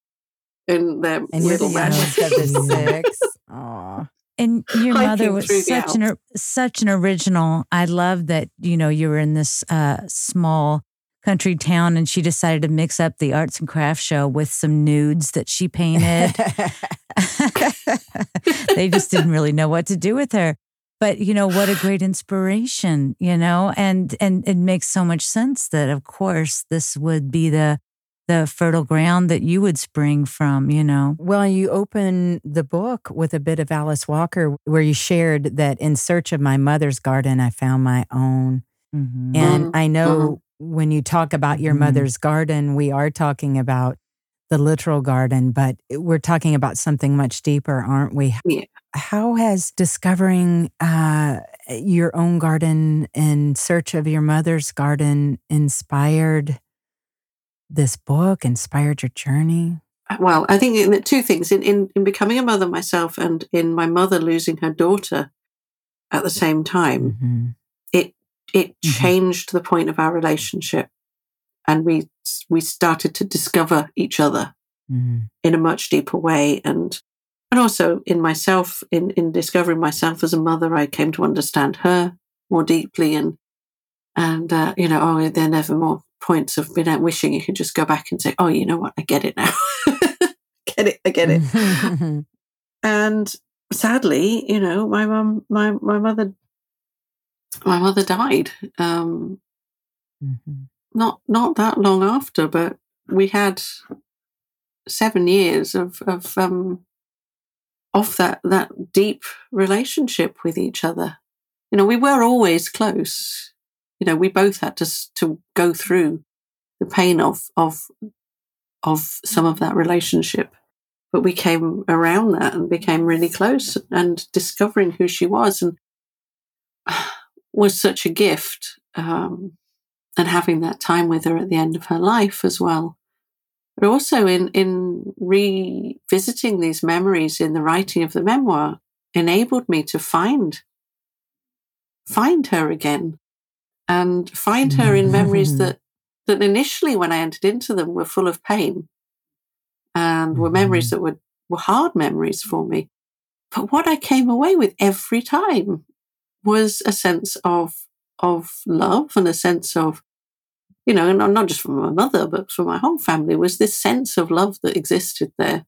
in their and little matches. six. Aww. And your mother was such an such an original. I love that you know you were in this uh, small country town and she decided to mix up the arts and crafts show with some nudes that she painted. they just didn't really know what to do with her. But you know what a great inspiration, you know, and and it makes so much sense that of course this would be the the fertile ground that you would spring from, you know. Well, you open the book with a bit of Alice Walker where you shared that in search of my mother's garden I found my own. Mm-hmm. And I know mm-hmm when you talk about your mm-hmm. mother's garden, we are talking about the literal garden, but we're talking about something much deeper, aren't we? Yeah. How has discovering uh, your own garden in search of your mother's garden inspired this book, inspired your journey? Well, I think in two things in, in, in becoming a mother myself and in my mother losing her daughter at the same time, mm-hmm it mm-hmm. changed the point of our relationship and we we started to discover each other mm-hmm. in a much deeper way. And and also in myself in in discovering myself as a mother i came to understand her more deeply. And and uh, you know oh there are never more points of being out wishing you could just go back and say oh you know what? I get it now. Get it i get it. And sadly you know my mum my my mother my mother died. Um, mm-hmm. Not not that long after, but we had seven years of of um, of that that deep relationship with each other. You know, we were always close. You know, we both had to to go through the pain of of of some of that relationship, but we came around that and became really close and discovering who she was and was such a gift. Um, and having that time with her at the end of her life as well. But also in, in revisiting these memories in the writing of the memoir enabled me to find find her again and find her in memories mm-hmm. that that initially when I entered into them were full of pain and were memories mm-hmm. that were, were hard memories for me. But what I came away with every time was a sense of of love and a sense of you know not just from my mother but from my whole family was this sense of love that existed there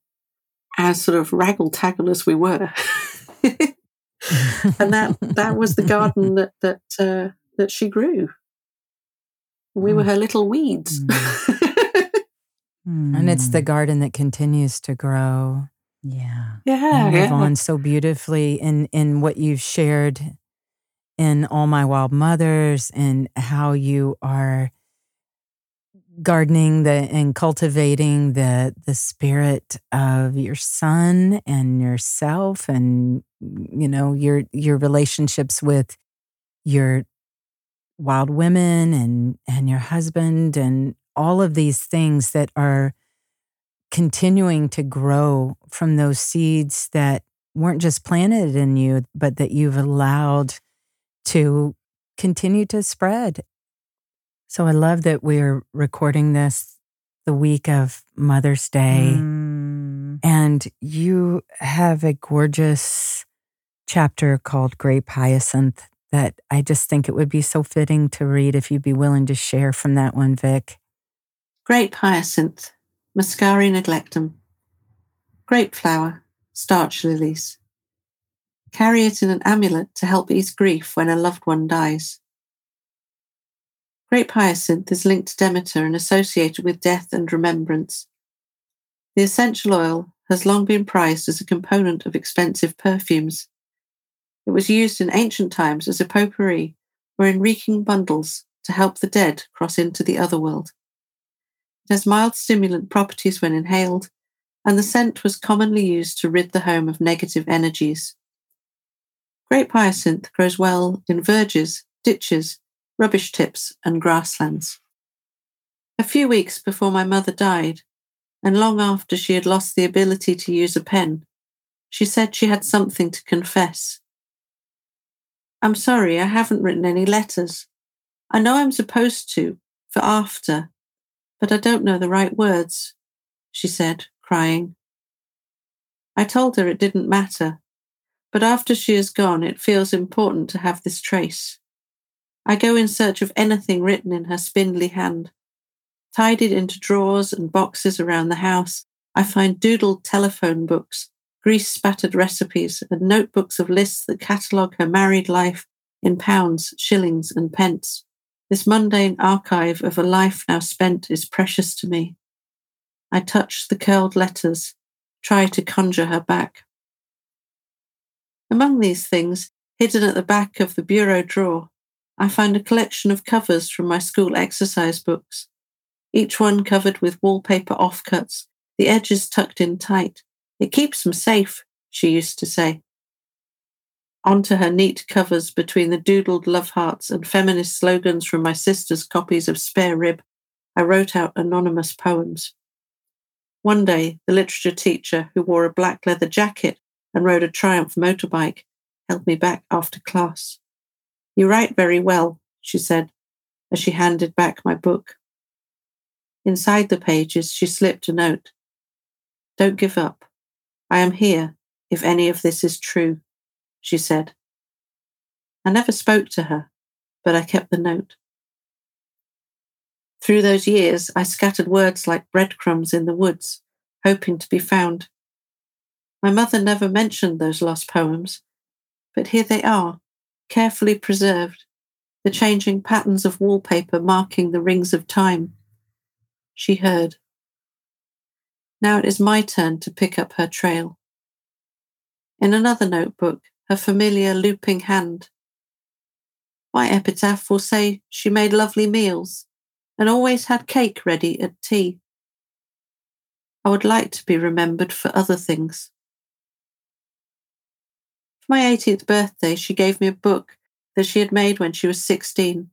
as sort of raggle-taggle as we were. and that that was the garden that that uh, that she grew. We were mm. her little weeds. Mm. and it's the garden that continues to grow. Yeah. Yeah. And move yeah. on so beautifully in in what you've shared in All My Wild Mothers and how you are gardening the and cultivating the the spirit of your son and yourself and you know your your relationships with your wild women and and your husband and all of these things that are continuing to grow from those seeds that weren't just planted in you but that you've allowed to continue to spread so I love that we're recording this the week of Mother's Day. Mm. And you have a gorgeous chapter called Grape Hyacinth that I just think it would be so fitting to read if you'd be willing to share from that one, Vik. Grape Hyacinth, Muscari neglectum. Grape flower, starch lilies. Carry it in an amulet to help ease grief when a loved one dies. Grape hyacinth is linked to Demeter and associated with death and remembrance. The essential oil has long been prized as a component of expensive perfumes. It was used in ancient times as a potpourri or in reeking bundles to help the dead cross into the other world. It has mild stimulant properties when inhaled, and the scent was commonly used to rid the home of negative energies. Grape hyacinth grows well in verges, ditches, rubbish tips, and grasslands. A few weeks before my mother died, and long after she had lost the ability to use a pen, she said she had something to confess. I'm sorry, I haven't written any letters. I know I'm supposed to, for after, but I don't know the right words, she said, crying. I told her it didn't matter, but after she is gone, it feels important to have this trace. I go in search of anything written in her spindly hand. Tidied into drawers and boxes around the house, I find doodled telephone books, grease spattered recipes, and notebooks of lists that catalogue her married life in pounds, shillings, and pence. This mundane archive of a life now spent is precious to me. I touch the curled letters, try to conjure her back. Among these things, hidden at the back of the bureau drawer, I find a collection of covers from my school exercise books, each one covered with wallpaper offcuts, the edges tucked in tight. It keeps them safe, she used to say. Onto her neat covers between the doodled love hearts and feminist slogans from my sister's copies of Spare Rib, I wrote out anonymous poems. One day, the literature teacher, who wore a black leather jacket and rode a Triumph motorbike, held me back after class. You write very well, she said as she handed back my book. Inside the pages, she slipped a note. Don't give up. I am here if any of this is true, she said. I never spoke to her, but I kept the note. Through those years, I scattered words like breadcrumbs in the woods, hoping to be found. My mother never mentioned those lost poems, but here they are, carefully preserved, the changing patterns of wallpaper marking the rings of time. She heard. Now it is my turn to pick up her trail. In another notebook, her familiar looping hand. My epitaph will say she made lovely meals and always had cake ready at tea. I would like to be remembered for other things my 18th birthday, she gave me a book that she had made when she was 16.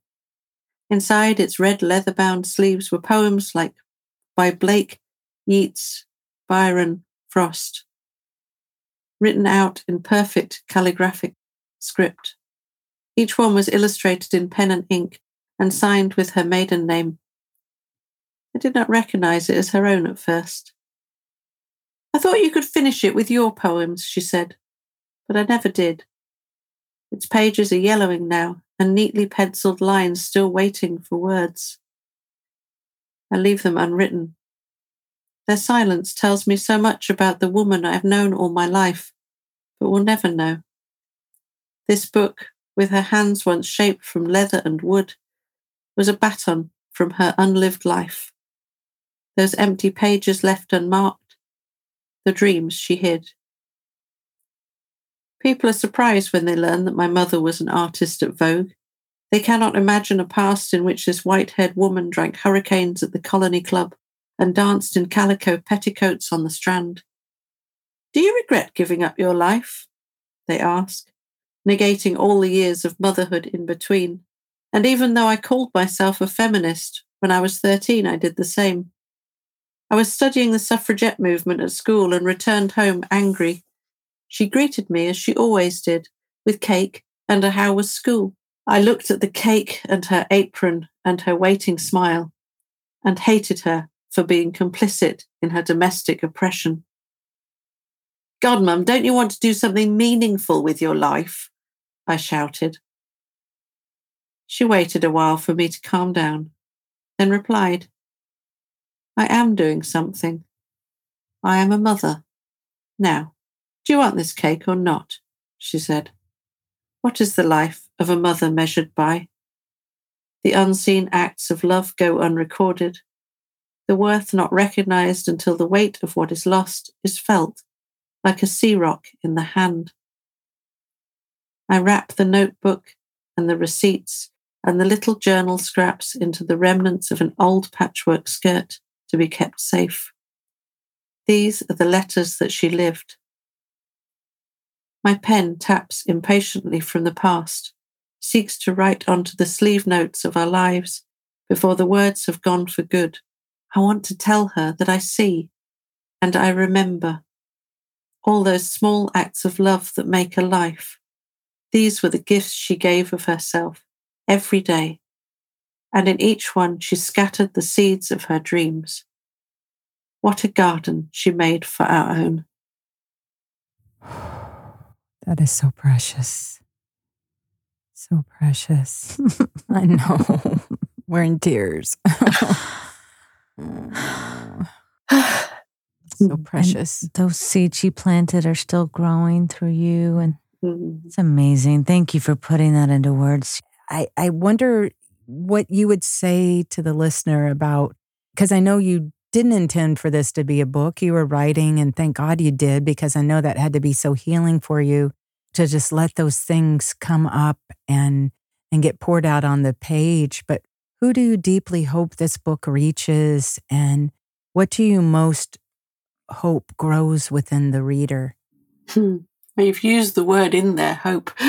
Inside its red leather bound sleeves were poems like by Blake, Yeats, Byron, Frost, written out in perfect calligraphic script. Each one was illustrated in pen and ink and signed with her maiden name. I did not recognize it as her own at first. I thought you could finish it with your poems, she said but I never did. Its pages are yellowing now, and neatly penciled lines still waiting for words. I leave them unwritten. Their silence tells me so much about the woman I have known all my life, but will never know. This book, with her hands once shaped from leather and wood, was a baton from her unlived life. Those empty pages left unmarked, the dreams she hid. People are surprised when they learn that my mother was an artist at Vogue. They cannot imagine a past in which this white haired woman drank hurricanes at the Colony Club and danced in calico petticoats on the Strand. Do you regret giving up your life? They ask, negating all the years of motherhood in between. And even though I called myself a feminist when I was 13, I did the same. I was studying the suffragette movement at school and returned home angry. She greeted me as she always did, with cake and a how was school. I looked at the cake and her apron and her waiting smile and hated her for being complicit in her domestic oppression. God, Mum, don't you want to do something meaningful with your life? I shouted. She waited a while for me to calm down, then replied, I am doing something. I am a mother. Now, do you want this cake or not? she said. What is the life of a mother measured by? The unseen acts of love go unrecorded, the worth not recognized until the weight of what is lost is felt, like a sea rock in the hand. I wrap the notebook and the receipts and the little journal scraps into the remnants of an old patchwork skirt to be kept safe. These are the letters that she lived. My pen taps impatiently from the past, seeks to write onto the sleeve notes of our lives before the words have gone for good. I want to tell her that I see and I remember all those small acts of love that make a life. These were the gifts she gave of herself every day, and in each one she scattered the seeds of her dreams. What a garden she made for our own. That is so precious. So precious. I know. We're in tears. so precious. And those seeds she planted are still growing through you. And mm-hmm. it's amazing. Thank you for putting that into words. I, I wonder what you would say to the listener about, because I know you didn't intend for this to be a book you were writing, and thank God you did, because I know that had to be so healing for you to just let those things come up and and get poured out on the page. But who do you deeply hope this book reaches, and what do you most hope grows within the reader? Hmm. Well, you've used the word in there, hope.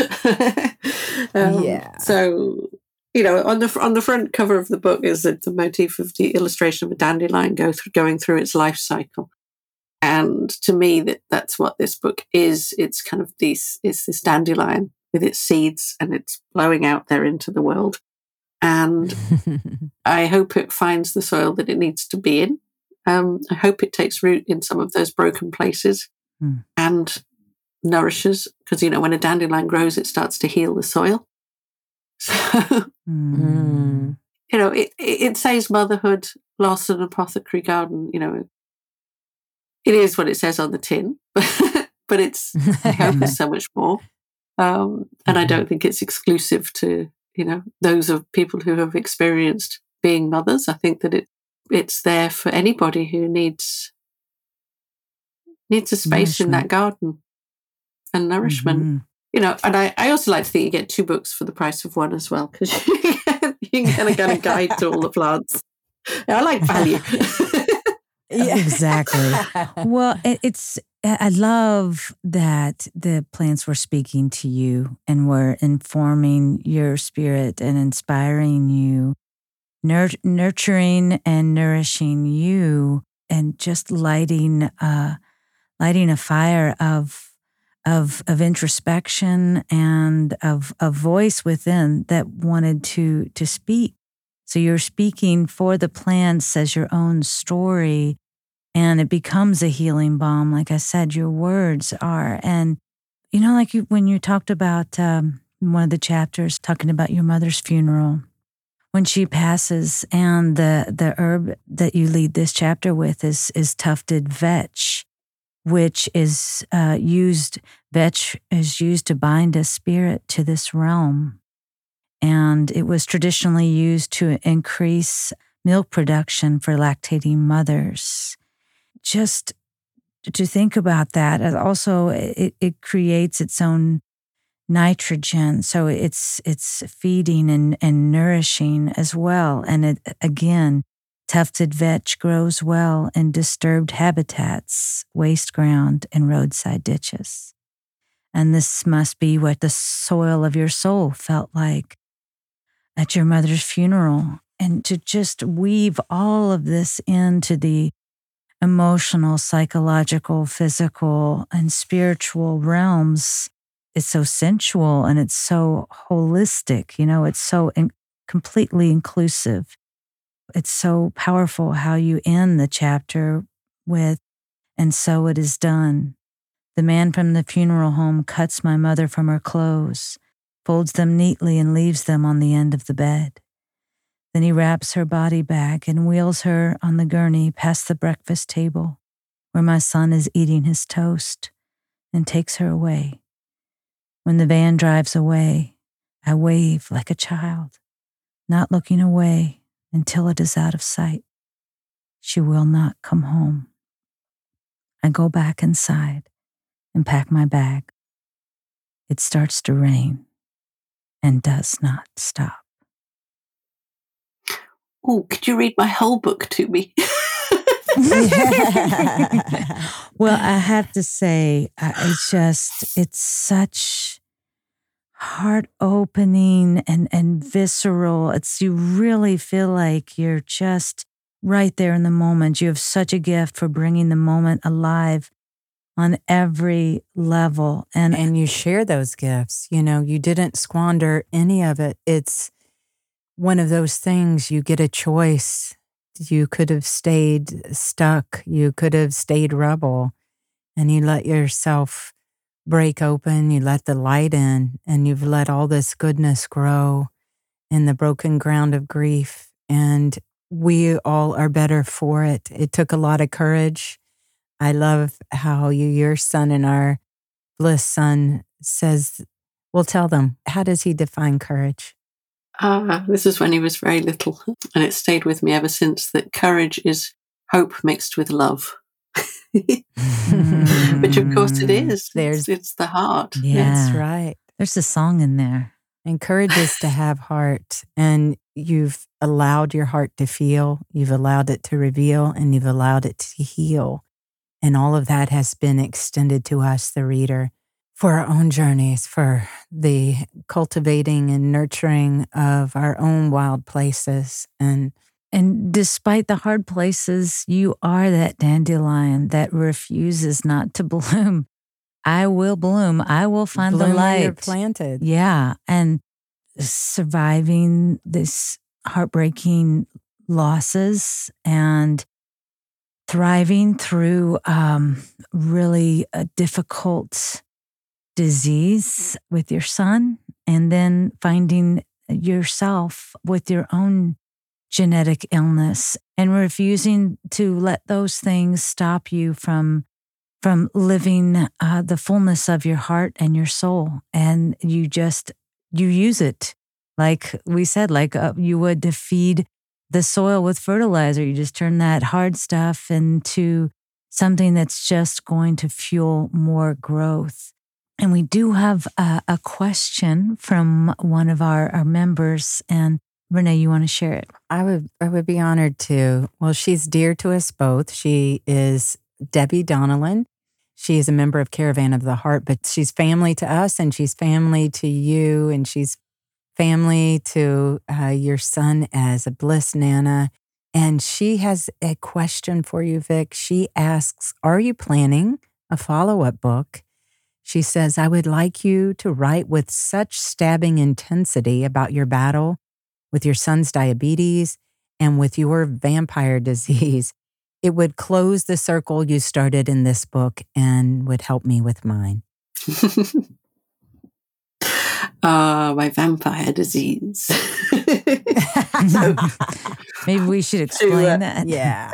um, yeah. So you know, on the on the front cover of the book is the, the motif of the illustration of a dandelion go through, going through its life cycle. And to me, that that's what this book is. It's kind of this it's this dandelion with its seeds, and it's blowing out there into the world. And I hope it finds the soil that it needs to be in. Um, I hope it takes root in some of those broken places mm. and nourishes, because, you know, when a dandelion grows, it starts to heal the soil. So, mm. you know, it, it says motherhood, lost an apothecary garden, you know, it is what it says on the tin, but it's, I hope there's so much more. Um, and I mm-hmm. don't think it's exclusive to you know, those of people who have experienced being mothers. I think that it it's there for anybody who needs needs a space in that garden and nourishment. Mm-hmm. You know, and I, I also like to think you get two books for the price of one as well, because you can kind of a guide to all the plants. I like value. yeah. Exactly. well, it, it's I love that the plants were speaking to you and were informing your spirit and inspiring you, nur- nurturing and nourishing you, and just lighting, uh, lighting a fire of, of, of introspection and of a voice within that wanted to to speak. So you're speaking for the plants as your own story and it becomes a healing balm. Like I said, your words are. And, you know, like you, when you talked about um, one of the chapters talking about your mother's funeral, when she passes. And the, the herb that you lead this chapter with is, is tufted vetch, which is uh, used, vetch is used to bind a spirit to this realm. And it was traditionally used to increase milk production for lactating mothers. Just to think about that, also it, it creates its own nitrogen so it's it's feeding and, and nourishing as well and it again tufted vetch grows well in disturbed habitats waste ground and roadside ditches and this must be what the soil of your soul felt like at your mother's funeral and to just weave all of this into the emotional psychological physical and spiritual realms it's so sensual and it's so holistic. You know, it's so in- completely inclusive. It's so powerful how you end the chapter with, and so it is done. The man from the funeral home cuts my mother from her clothes, folds them neatly, and leaves them on the end of the bed. Then he wraps her body back and wheels her on the gurney past the breakfast table, where my son is eating his toast, and takes her away. When the van drives away, I wave like a child, not looking away until it is out of sight. She will not come home. I go back inside and pack my bag. It starts to rain and does not stop. Oh, could you read my whole book to me? well, I have to say, it's just, it's such heart opening and, and visceral. It's, you really feel like you're just right there in the moment. You have such a gift for bringing the moment alive on every level. And, and you share those gifts. You know, you didn't squander any of it. It's one of those things you get a choice you could have stayed stuck. You could have stayed rebel. And you let yourself break open. You let the light in, and you've let all this goodness grow in the broken ground of grief. And we all are better for it. It took a lot of courage. I love how you, your son, and our bliss son says, We'll tell them, how does he define courage? Ah, this is when he was very little, and it stayed with me ever since that courage is hope mixed with love. Which, of course, it mm. There's, it's, it's the heart. Yeah. That's right. There's a song in there. Encourage us to have heart, and you've allowed your heart to feel, you've allowed it to reveal, and you've allowed it to heal. And all of that has been extended to us, the reader for our own journeys, for the cultivating and nurturing of our own wild places. And and despite the hard places, you are that dandelion that refuses not to bloom. I will bloom. I will find bloom the light. you're planted. Yeah. And surviving this heartbreaking losses and thriving through um, really a difficult disease with your son and then finding yourself with your own genetic illness and refusing to let those things stop you from from living uh, the fullness of your heart and your soul. And you just you use it. Like we said like uh, you would to feed the soil with fertilizer you just turn that hard stuff into something that's just going to fuel more growth and we do have a, a question from one of our, our members. And Renee, you want to share it? I would I would be honored to. Well, she's dear to us both. She is Debbie Donnellan. She is a member of Caravan of the Heart, but she's family to us and she's family to you and she's family to uh, your son as a bliss nana. And she has a question for you, Vik. She asks Are you planning a follow up book? She says, I would like you to write with such stabbing intensity about your battle with your son's diabetes and with your vampire disease. It would close the circle you started in this book and would help me with mine. uh, my vampire disease. so, Maybe we should explain to, uh, that. Yeah.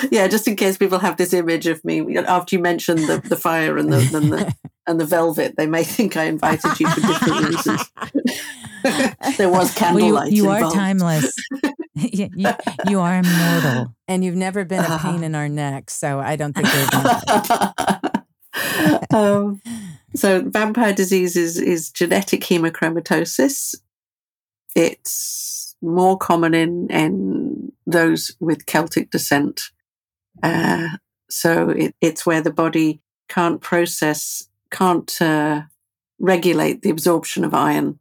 yeah, just in case people have this image of me after you mentioned the, the fire and the, and the and the velvet, they may think I invited you for different reasons. there was candlelight. Well, you, you are timeless. you, you, you, are immortal, and you've never been a pain in our neck, so I don't think we're. um, so, vampire disease is, is genetic hemochromatosis. It's more common in in those with Celtic descent. Uh, so it, it's where the body can't process can't uh, regulate the absorption of iron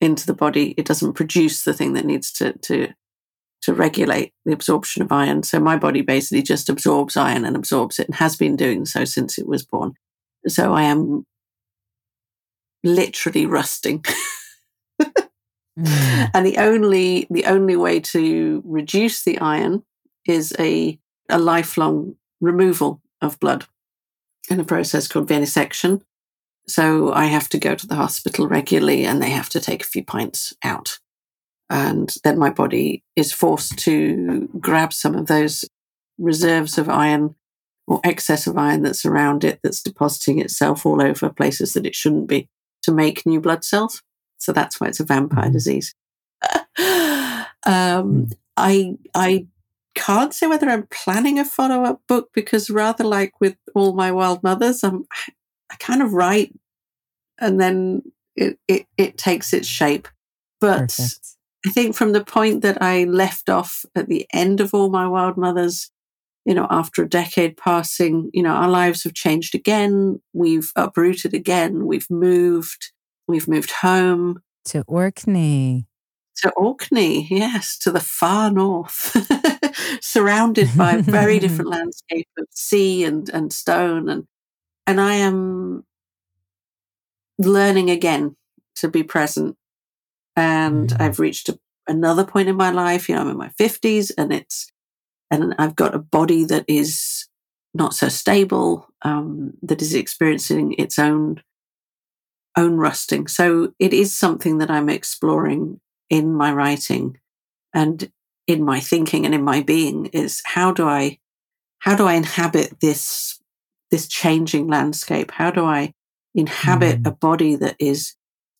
into the body. It doesn't produce the thing that needs to to to regulate the absorption of iron. So my body basically just absorbs iron and absorbs it and has been doing so since it was born. So I am literally rusting. mm. And the only the only way to reduce the iron is a a lifelong removal of blood in a process called venesection. So I have to go to the hospital regularly and they have to take a few pints out. And then my body is forced to grab some of those reserves of iron or excess of iron that's around it that's depositing itself all over places that it shouldn't be to make new blood cells. So that's why it's a vampire mm-hmm. disease. um, hmm. I I can't say whether I'm planning a follow up book because rather like with all my wild mothers, I'm I kind of write and then it, it, it takes its shape. But Perfect. I think from the point that I left off at the end of all my wild mothers, you know, after a decade passing, you know, our lives have changed again. We've uprooted again. We've moved. We've moved home to Orkney. To Orkney, yes, to the far north, surrounded by a very different landscape of sea and, and stone and and I am learning again to be present. And. I've reached a, another point in my life. You know, I'm in my 50s and it's, and I've got a body that is not so stable, um, that is experiencing its own own rusting. So it is something that I'm exploring in my writing and in my thinking and in my being is how do I how do I inhabit this this changing landscape? How do I inhabit mm. a body that is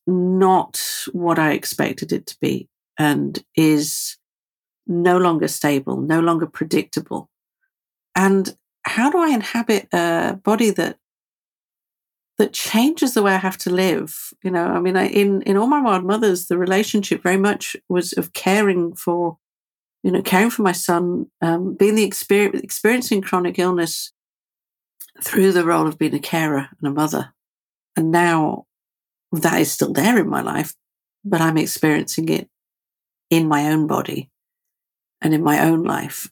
not what I expected it to be and is no longer stable, no longer predictable? And how do I inhabit a body that that changes the way I have to live? You know, I mean, I, in in all my wild mothers, the relationship very much was of caring for, you know, caring for my son, um, being the experience, experiencing chronic illness through the role of being a carer and a mother. And now that is still there in my life, but I'm experiencing it in my own body and in my own life.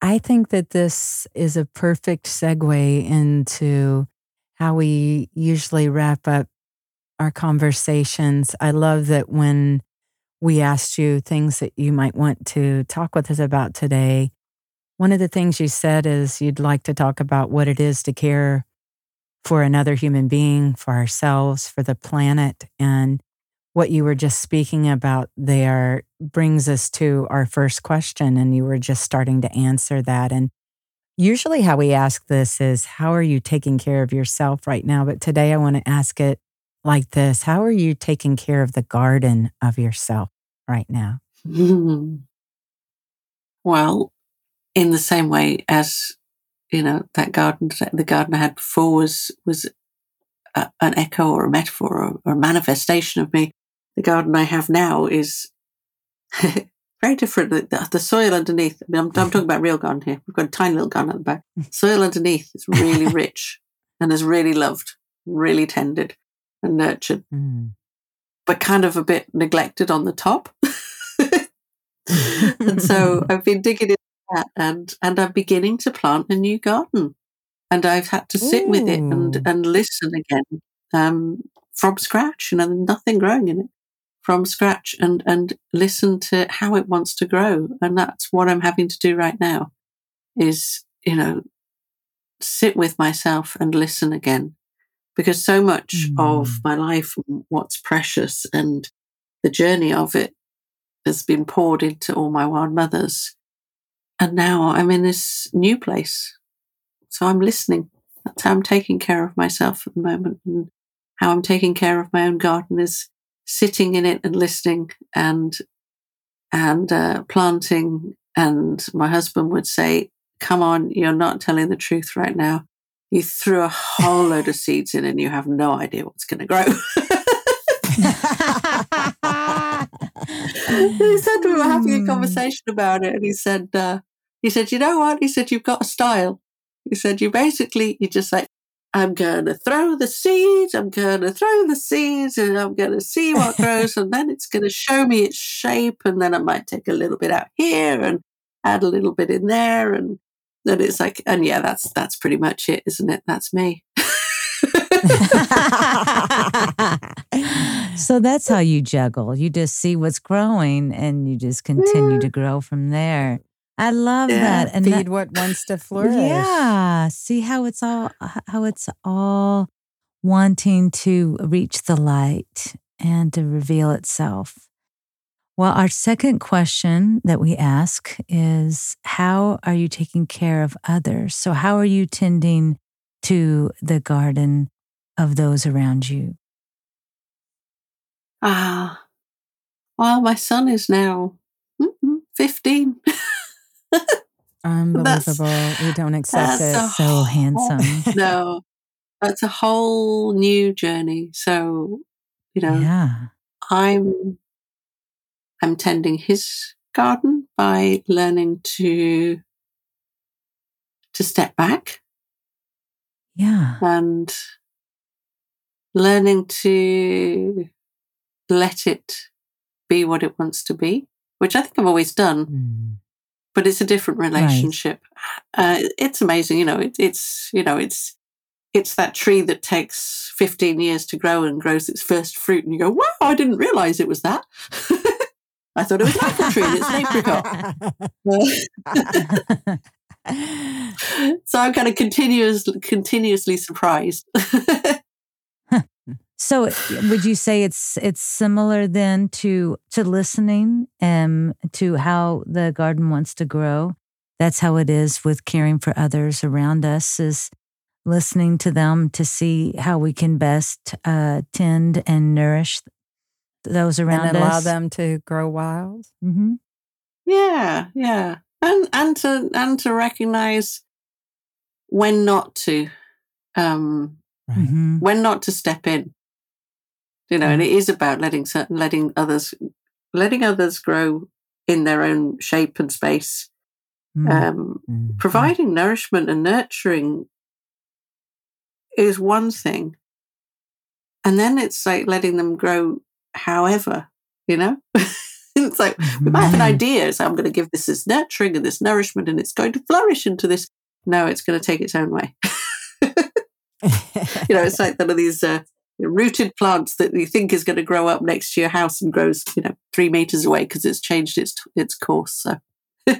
I think that this is a perfect segue into how we usually wrap up our conversations. I love that when we asked you things that you might want to talk with us about today, one of the things you said is you'd like to talk about what it is to care for another human being, for ourselves, for the planet. And what you were just speaking about there brings us to our first question. And you were just starting to answer that. And usually, how we ask this is, How are you taking care of yourself right now? But today, I want to ask it like this How are you taking care of the garden of yourself right now? Hmm. Well, in the same way as you know that garden the garden I had before was was a, an echo or a metaphor or, or, a manifestation of me. The garden I have now is very different. The, the, soil underneath. I mean, I'm, I'm, talking about real garden here. We've got a tiny little garden at the back. Soil underneath is really rich and is really loved, really tended and nurtured, mm. but kind of a bit neglected on the top. and so I've been digging in that and and I'm beginning to plant a new garden. And I've had to sit Ooh. with it and and listen again um, from scratch. You know, nothing growing in it from scratch and and listen to how it wants to grow. And that's what I'm having to do right now. Is you know sit with myself and listen again because so much mm. of my life, and what's precious and the journey of it has been poured into all my wild mothers. And now I'm in this new place. So I'm listening. That's how I'm taking care of myself at the moment. And how I'm taking care of my own garden is sitting in it and listening and and uh, planting. And my husband would say, "Come on, you're not telling the truth right now. You threw a whole load of seeds in, and you have no idea what's going to grow." he said we were having a hmm. conversation about it, and he said, uh, "He said, you know what? He said you've got a style. He said you basically you just like." I'm going to throw the seeds. I'm going to throw the seeds and I'm going to see what grows. and then it's going to show me its shape. And then I might take a little bit out here and add a little bit in there. And then it's like, and yeah, that's, that's pretty much it, isn't it? That's me. so that's how you juggle. You just see what's growing and you just continue yeah. to grow from there. I love yeah, that. And feed that, what wants to flourish. Yeah. See how it's all how it's all wanting to reach the light and to reveal itself. Well, our second question that we ask is how are you taking care of others? So how are you tending to the garden of those around you? Ah. well, my son is now 15. Unbelievable. we don't accept it. So handsome. no, that's a whole new journey. So, you know, yeah. I'm I'm tending his garden by learning to to step back. Yeah. And learning to let it be what it wants to be, which I think I've always done. Mm but it's a different relationship. Right. Uh, it's amazing, you know. It, it's you know, it's it's that tree that takes 15 years to grow and grows its first fruit, and you go, "Wow, I didn't realize it was that." I thought it was an apple tree, and it's an apricot. so I'm kind of continuous, continuously surprised. So would you say it's it's similar then to to listening um to how the garden wants to grow? That's how it is with caring for others around us is listening to them to see how we can best uh, tend and nourish those around us and allow us. them to grow wild. Mm-hmm. Yeah, yeah, and and to and to recognize when not to, um, mm-hmm. when not to step in you know, and mm. it is about letting certain, letting others, letting others grow in their own shape and space. Mm. Um, mm. Providing nourishment and nurturing is one thing. And then it's like letting them grow however, you know? it's like we might have an mm-hmm. idea, so I'm going to give this this nurturing and this nourishment, and it's going to flourish into this. No, it's going to take its own way. you know, it's like one of these uh, rooted plants that you think is going to grow up next to your house and grows, you know, three meters away because it's changed its its course. So.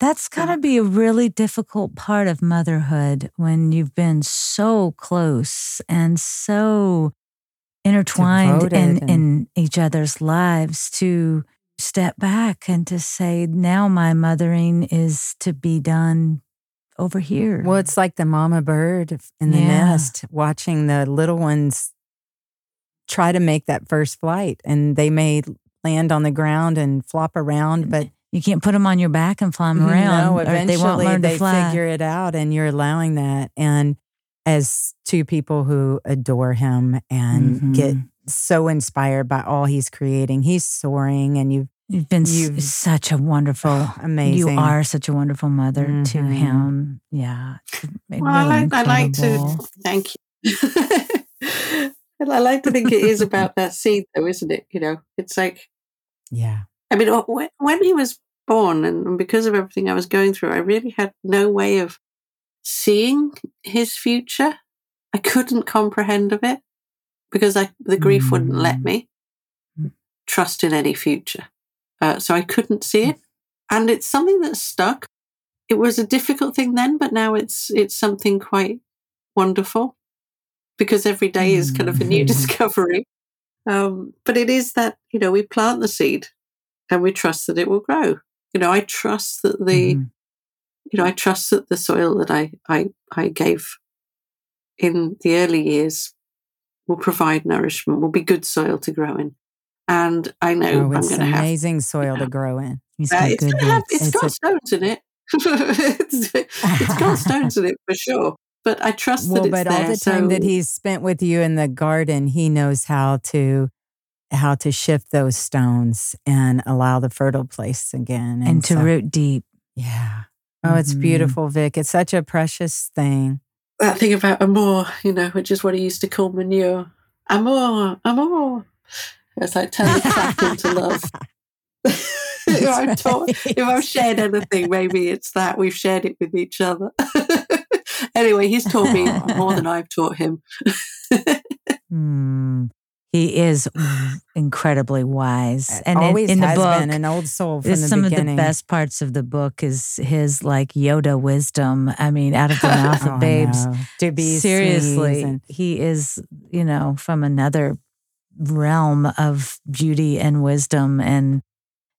That's got to be a really difficult part of motherhood when you've been so close and so intertwined in, and... in each other's lives to step back and to say, now my mothering is to be done over here. Well, it's like the mama bird in the yeah. nest watching the little ones try to make that first flight and they may land on the ground and flop around, but you can't put them on your back and fly them mm-hmm. around. No, eventually they, won't learn they figure it out and you're allowing that. And as two people who adore him and mm-hmm. get so inspired by all he's creating, he's soaring and you've You've been You've, such a wonderful, amazing. You are such a wonderful mother mm-hmm. to him. Yeah. Well, really I, like, I like to thank you. and I like to think it is about that seed, though, isn't it? You know, it's like, yeah. I mean, when he was born, and because of everything I was going through, I really had no way of seeing his future. I couldn't comprehend of it because I, the grief mm. wouldn't let mm. me mm. trust in any future. Uh, so I couldn't see it. And it's something that stuck. It was a difficult thing then, but now it's it's something quite wonderful because every day is kind of a new mm-hmm. discovery. Um, but it is that, you know, we plant the seed and we trust that it will grow. You know, I trust that the, mm. you know, I trust that the soil that I, I, I gave in the early years will provide nourishment, will be good soil to grow in. And I know oh, I'm going to have amazing soil to grow in. He's uh, it's, have, it's, it's got a, stones in it. it's, it's got stones in it for sure. But I trust well, that but all the time so... that he's spent with you in the garden, he knows how to how to shift those stones and allow the fertile place again. And, and to so, root deep. Yeah. Oh, mm-hmm. it's beautiful, Vik. It's such a precious thing. That thing about amor, you know, which is what he used to call manure. Amor, amor. It's like turn the crap into love. if, I've taught, if I've shared anything, maybe it's that we've shared it with each other. anyway, he's taught me more than I've taught him. mm. He is incredibly wise, and always in, in the book, an old soul. From some beginning. of the best parts of the book is his like Yoda wisdom. I mean, out of the mouth of oh, babes. To be seriously, and- he is you know from another realm of beauty and wisdom, and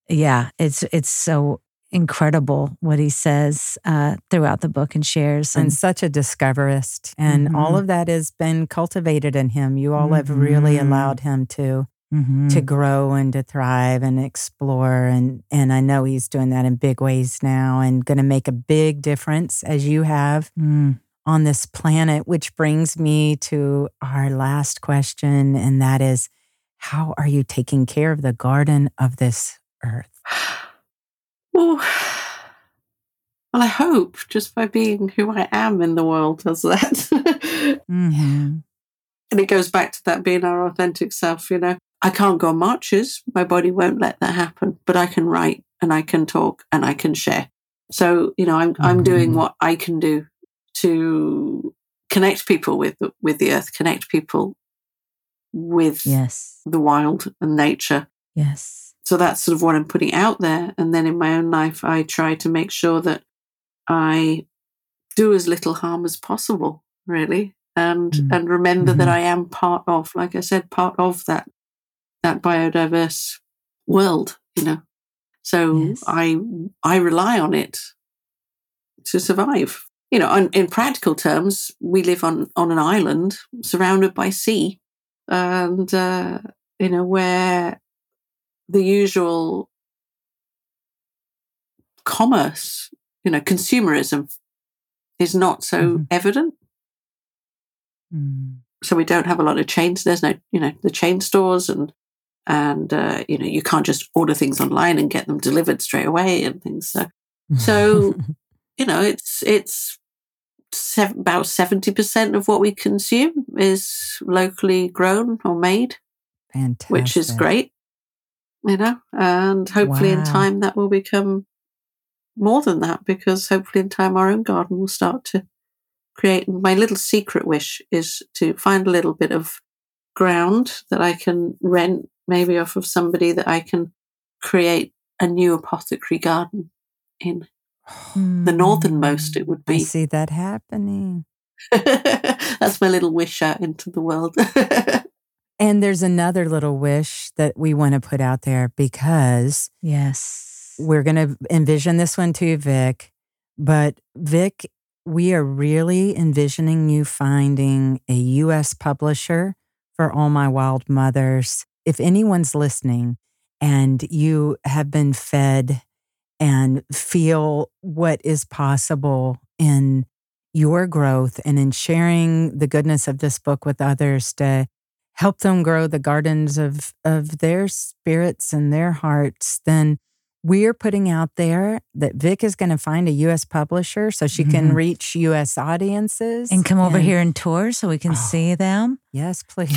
yeah, it's it's so incredible what he says uh, throughout the book and shares. And, and such a discoverist. And mm-hmm. all of that has been cultivated in him. You all mm-hmm. have really mm-hmm. allowed him to. Mm-hmm. to grow and to thrive and explore and and I know he's doing that in big ways now and going to make a big difference as you have mm. On this planet which brings me to our last question and that is how are you taking care of the garden of this earth well, well, I hope just by being who I am in the world does that. mm-hmm. And it goes back to that being our authentic self, you know. I can't go on marches. My body won't let that happen, but I can write and I can talk and I can share. So, you know, I'm mm-hmm. I'm doing mm-hmm. what I can do to connect people with with the earth, connect people with yes. the wild and nature. Yes so that's sort of what I'm putting out there. And then in my own life, I try to make sure that I do as little harm as possible, really, and mm. and remember mm-hmm. that I am part of, like I said, part of that that biodiverse world. You know, so yes. I I rely on it to survive. You know, on, in practical terms, we live on on an island surrounded by sea, and uh, you know where the usual commerce, you know, consumerism is not so mm-hmm. evident. Mm. So we don't have a lot of chains. There's no, you know, the chain stores and and uh, you know you can't just order things online and get them delivered straight away and things. So so you know it's it's about seventy percent of what we consume is locally grown or made, Fantastic. which is great you know, and hopefully wow. in time that will become more than that because hopefully in time our own garden will start to create. My little secret wish is to find a little bit of ground that I can rent, maybe off of somebody that I can create a new apothecary garden in. The hmm. northernmost it would be. I see that happening. That's my little wish out into the world. And there's another little wish that we want to put out there because yes, we're going to envision this one too, Vik. But Vik, we are really envisioning you finding a US publisher for All My Wild Mothers. If anyone's listening and you have been fed and feel what is possible in your growth and in sharing the goodness of this book with others to help them grow the gardens of of their spirits and their hearts, then we're putting out there that Vik is going to find a U.S. publisher so she mm-hmm. can reach U.S. audiences and come over and, here and tour so we can oh, see them. Yes, please.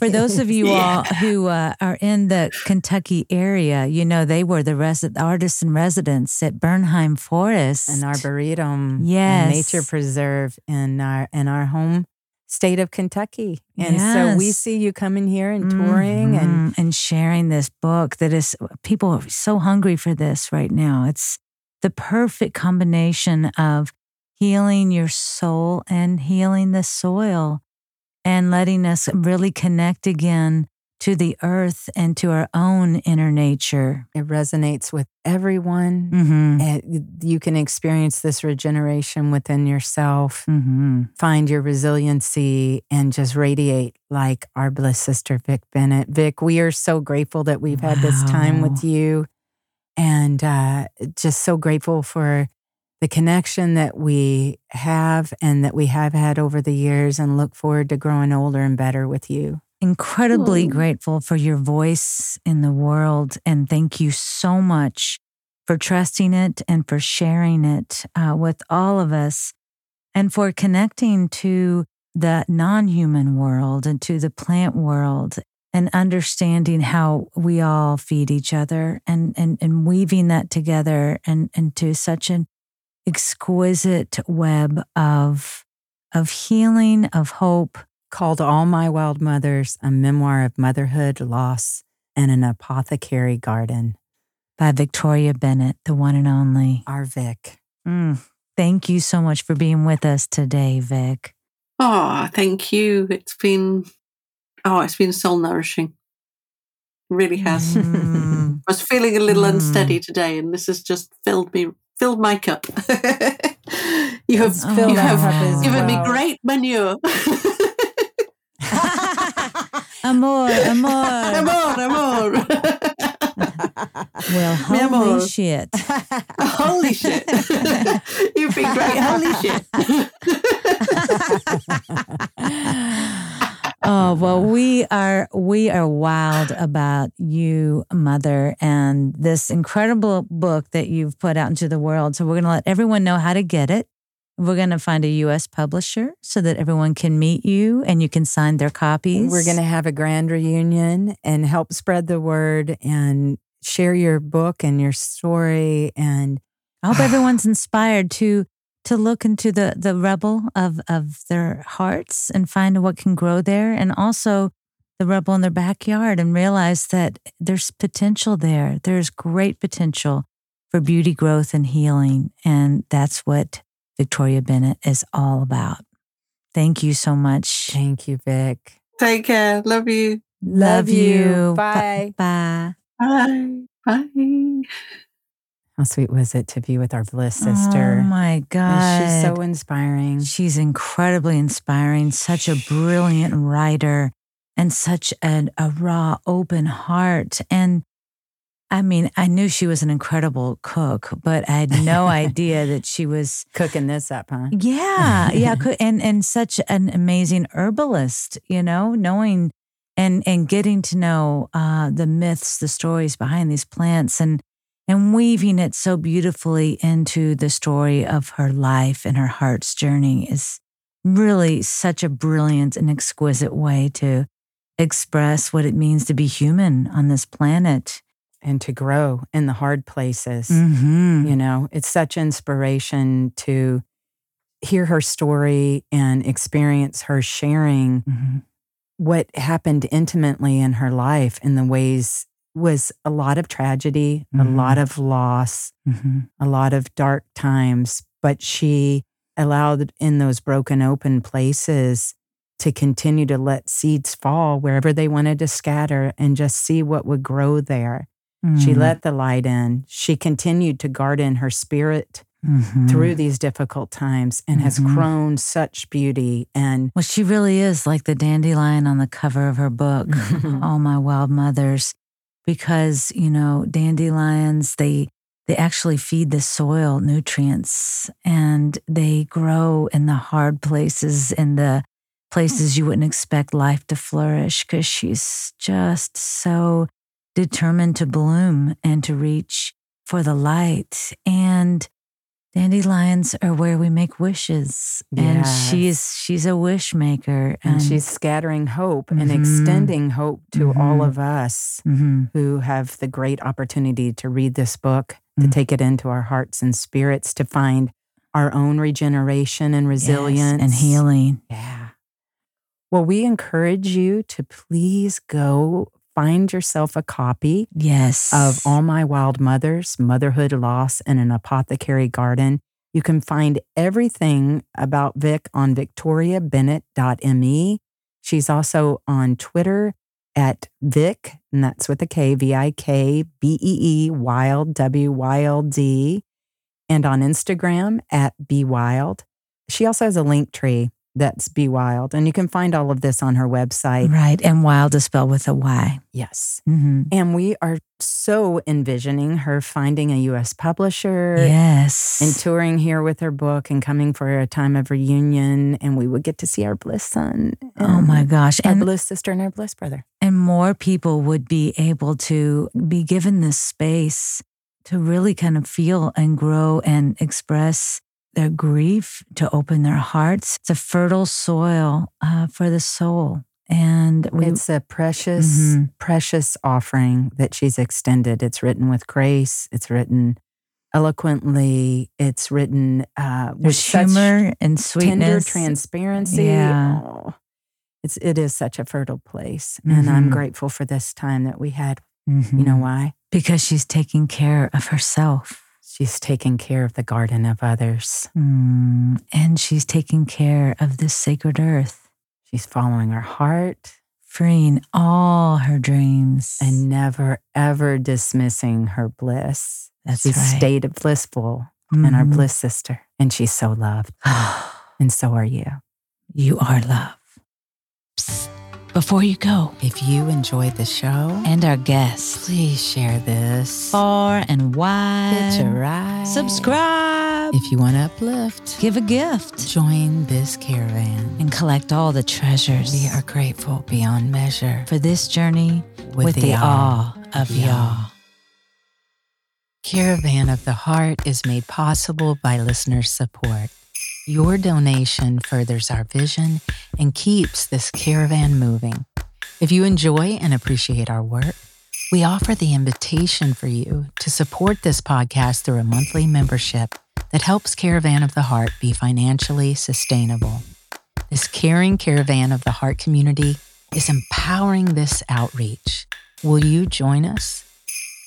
For those of you yeah. all who uh, are in the Kentucky area, you know they were the resi- artists and residents at Bernheim Forest, an arboretum, yes, nature preserve in our in our home state of Kentucky. And yes. so we see you coming here and touring mm-hmm. and and sharing this book that is people are so hungry for this right now. It's the perfect combination of healing your soul and healing the soil and letting us really connect again to the earth and to our own inner nature. It resonates with everyone. Mm-hmm. You can experience this regeneration within yourself, mm-hmm. find your resiliency, and just radiate like our bliss sister, Vik Bennett. Vik, we are so grateful that we've had this time with you and uh, just so grateful for the connection that we have and that we have had over the years and look forward to growing older and better with you incredibly Ooh. grateful for your voice in the world. And thank you so much for trusting it and for sharing it uh, with all of us and for connecting to the non human world and to the plant world and understanding how we all feed each other and, and, and weaving that together and into such an exquisite web of, of healing, of hope, called All My Wild Mothers A Memoir of Motherhood, Loss, and an Apothecary Garden by Victoria Bennett, the one and only. Our Vik. Mm, thank you so much for being with us today, Vik. Oh, thank you. It's been, oh, it's been soul nourishing. Really has. Mm. I was feeling a little mm. unsteady today, and this has just filled me, filled my cup. you have, you have given well. me great manure. Amor, amor. amor, amor. well, holy shit. holy shit. You've been great. Holy shit. oh well we are we are wild about you mother and this incredible book that you've put out into the world so we're going to let everyone know how to get it we're going to find a US publisher so that everyone can meet you and you can sign their copies. We're going to have a grand reunion and help spread the word and share your book and your story and I hope everyone's inspired to to look into the the rebel of of their hearts and find what can grow there and also the rebel in their backyard and realize that there's potential there. There's great potential for beauty growth and healing and that's what Victoria Bennett is all about. Thank you so much. Thank you, Vik. Take care. Love you. Love, Love you. you. Bye. Bye. Bye. Bye. How sweet was it to be with our bliss oh sister? Oh my God. she's so inspiring. She's incredibly inspiring, such a brilliant writer and such an, a raw, open heart. And I mean, I knew she was an incredible cook, but I had no idea that she was cooking this up, huh? Yeah, yeah, and and such an amazing herbalist, you know, knowing and and getting to know uh, the myths, the stories behind these plants, and and weaving it so beautifully into the story of her life and her heart's journey is really such a brilliant and exquisite way to express what it means to be human on this planet and to grow in the hard places. Mm-hmm. You know, it's such inspiration to hear her story and experience her sharing mm-hmm. what happened intimately in her life in the ways was a lot of tragedy, mm-hmm. a lot of loss, mm-hmm. a lot of dark times, but she allowed in those broken open places to continue to let seeds fall wherever they wanted to scatter and just see what would grow there. Mm-hmm. She let the light in. She continued to garden her spirit mm-hmm. through these difficult times and mm-hmm. has grown such beauty. And well, she really is like the dandelion on the cover of her book, All My Wild Mothers, because, you know, dandelions, they, they actually feed the soil nutrients and they grow in the hard places in the places you wouldn't expect life to flourish because she's just so determined to bloom and to reach for the light. And dandelions are where we make wishes. And she's she's a wish maker. And, and she's scattering hope mm-hmm. and extending hope to mm-hmm. all of us mm-hmm. who have the great opportunity to read this book, to mm. take it into our hearts and spirits, to find our own regeneration and resilience yes, and healing. Yeah. Well, we encourage you to please go find yourself a copy yes of all my wild mothers motherhood loss and an apothecary garden You can find everything about Vik on victoriabennett.me. She's also on Twitter at Vik, and that's with a K, V I K B E E, Wild, W Y L D, and on Instagram at Be Wild. She also has a link tree that's Be Wild. And you can find all of this on her website. Right. And wild is spelled with a Y. Yes. Mm-hmm. And we are so envisioning her finding a U.S. publisher. Yes. And touring here with her book and coming for a time of reunion. And we would get to see our Bliss son. Oh my gosh. Our and Bliss sister and our Bliss brother. And more people would be able to be given this space to really kind of feel and grow and express their grief, to open their hearts. It's a fertile soil uh, for the soul. And we, it's a precious, mm-hmm. precious offering that she's extended. It's written with grace. It's written eloquently. It's written uh, with humor and sweetness, tender transparency. Yeah. Oh, it's it is such a fertile place, mm-hmm. and I'm mm-hmm. grateful for this time that we had. Mm-hmm. You know why? Because she's taking care of herself. She's taking care of the garden of others. Mm, and she's taking care of this sacred earth. She's following her heart, freeing all her dreams, and never, ever dismissing her bliss. That's she's right. stayed blissful mm-hmm. and our bliss sister. And she's so loved. and so are you. You are love. Psst. Before you go, if you enjoyed the show and our guests, please share this far and wide. A ride. Subscribe. If you want to uplift, give a gift. Join this caravan and collect all the treasures. We are grateful beyond measure for this journey with, with the, the, awe of Yah. Caravan of the Heart is made possible by listener support. Your donation furthers our vision and keeps this caravan moving. If you enjoy and appreciate our work, we offer the invitation for you to support this podcast through a monthly membership that helps Caravan of the Heart be financially sustainable. This caring Caravan of the Heart community is empowering this outreach. Will you join us?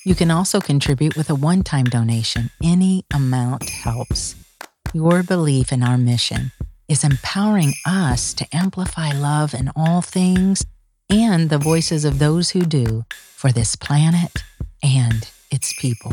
You can also contribute with a one time donation. Any amount helps. Your belief in our mission is empowering us to amplify love in all things and the voices of those who do for this planet and its people.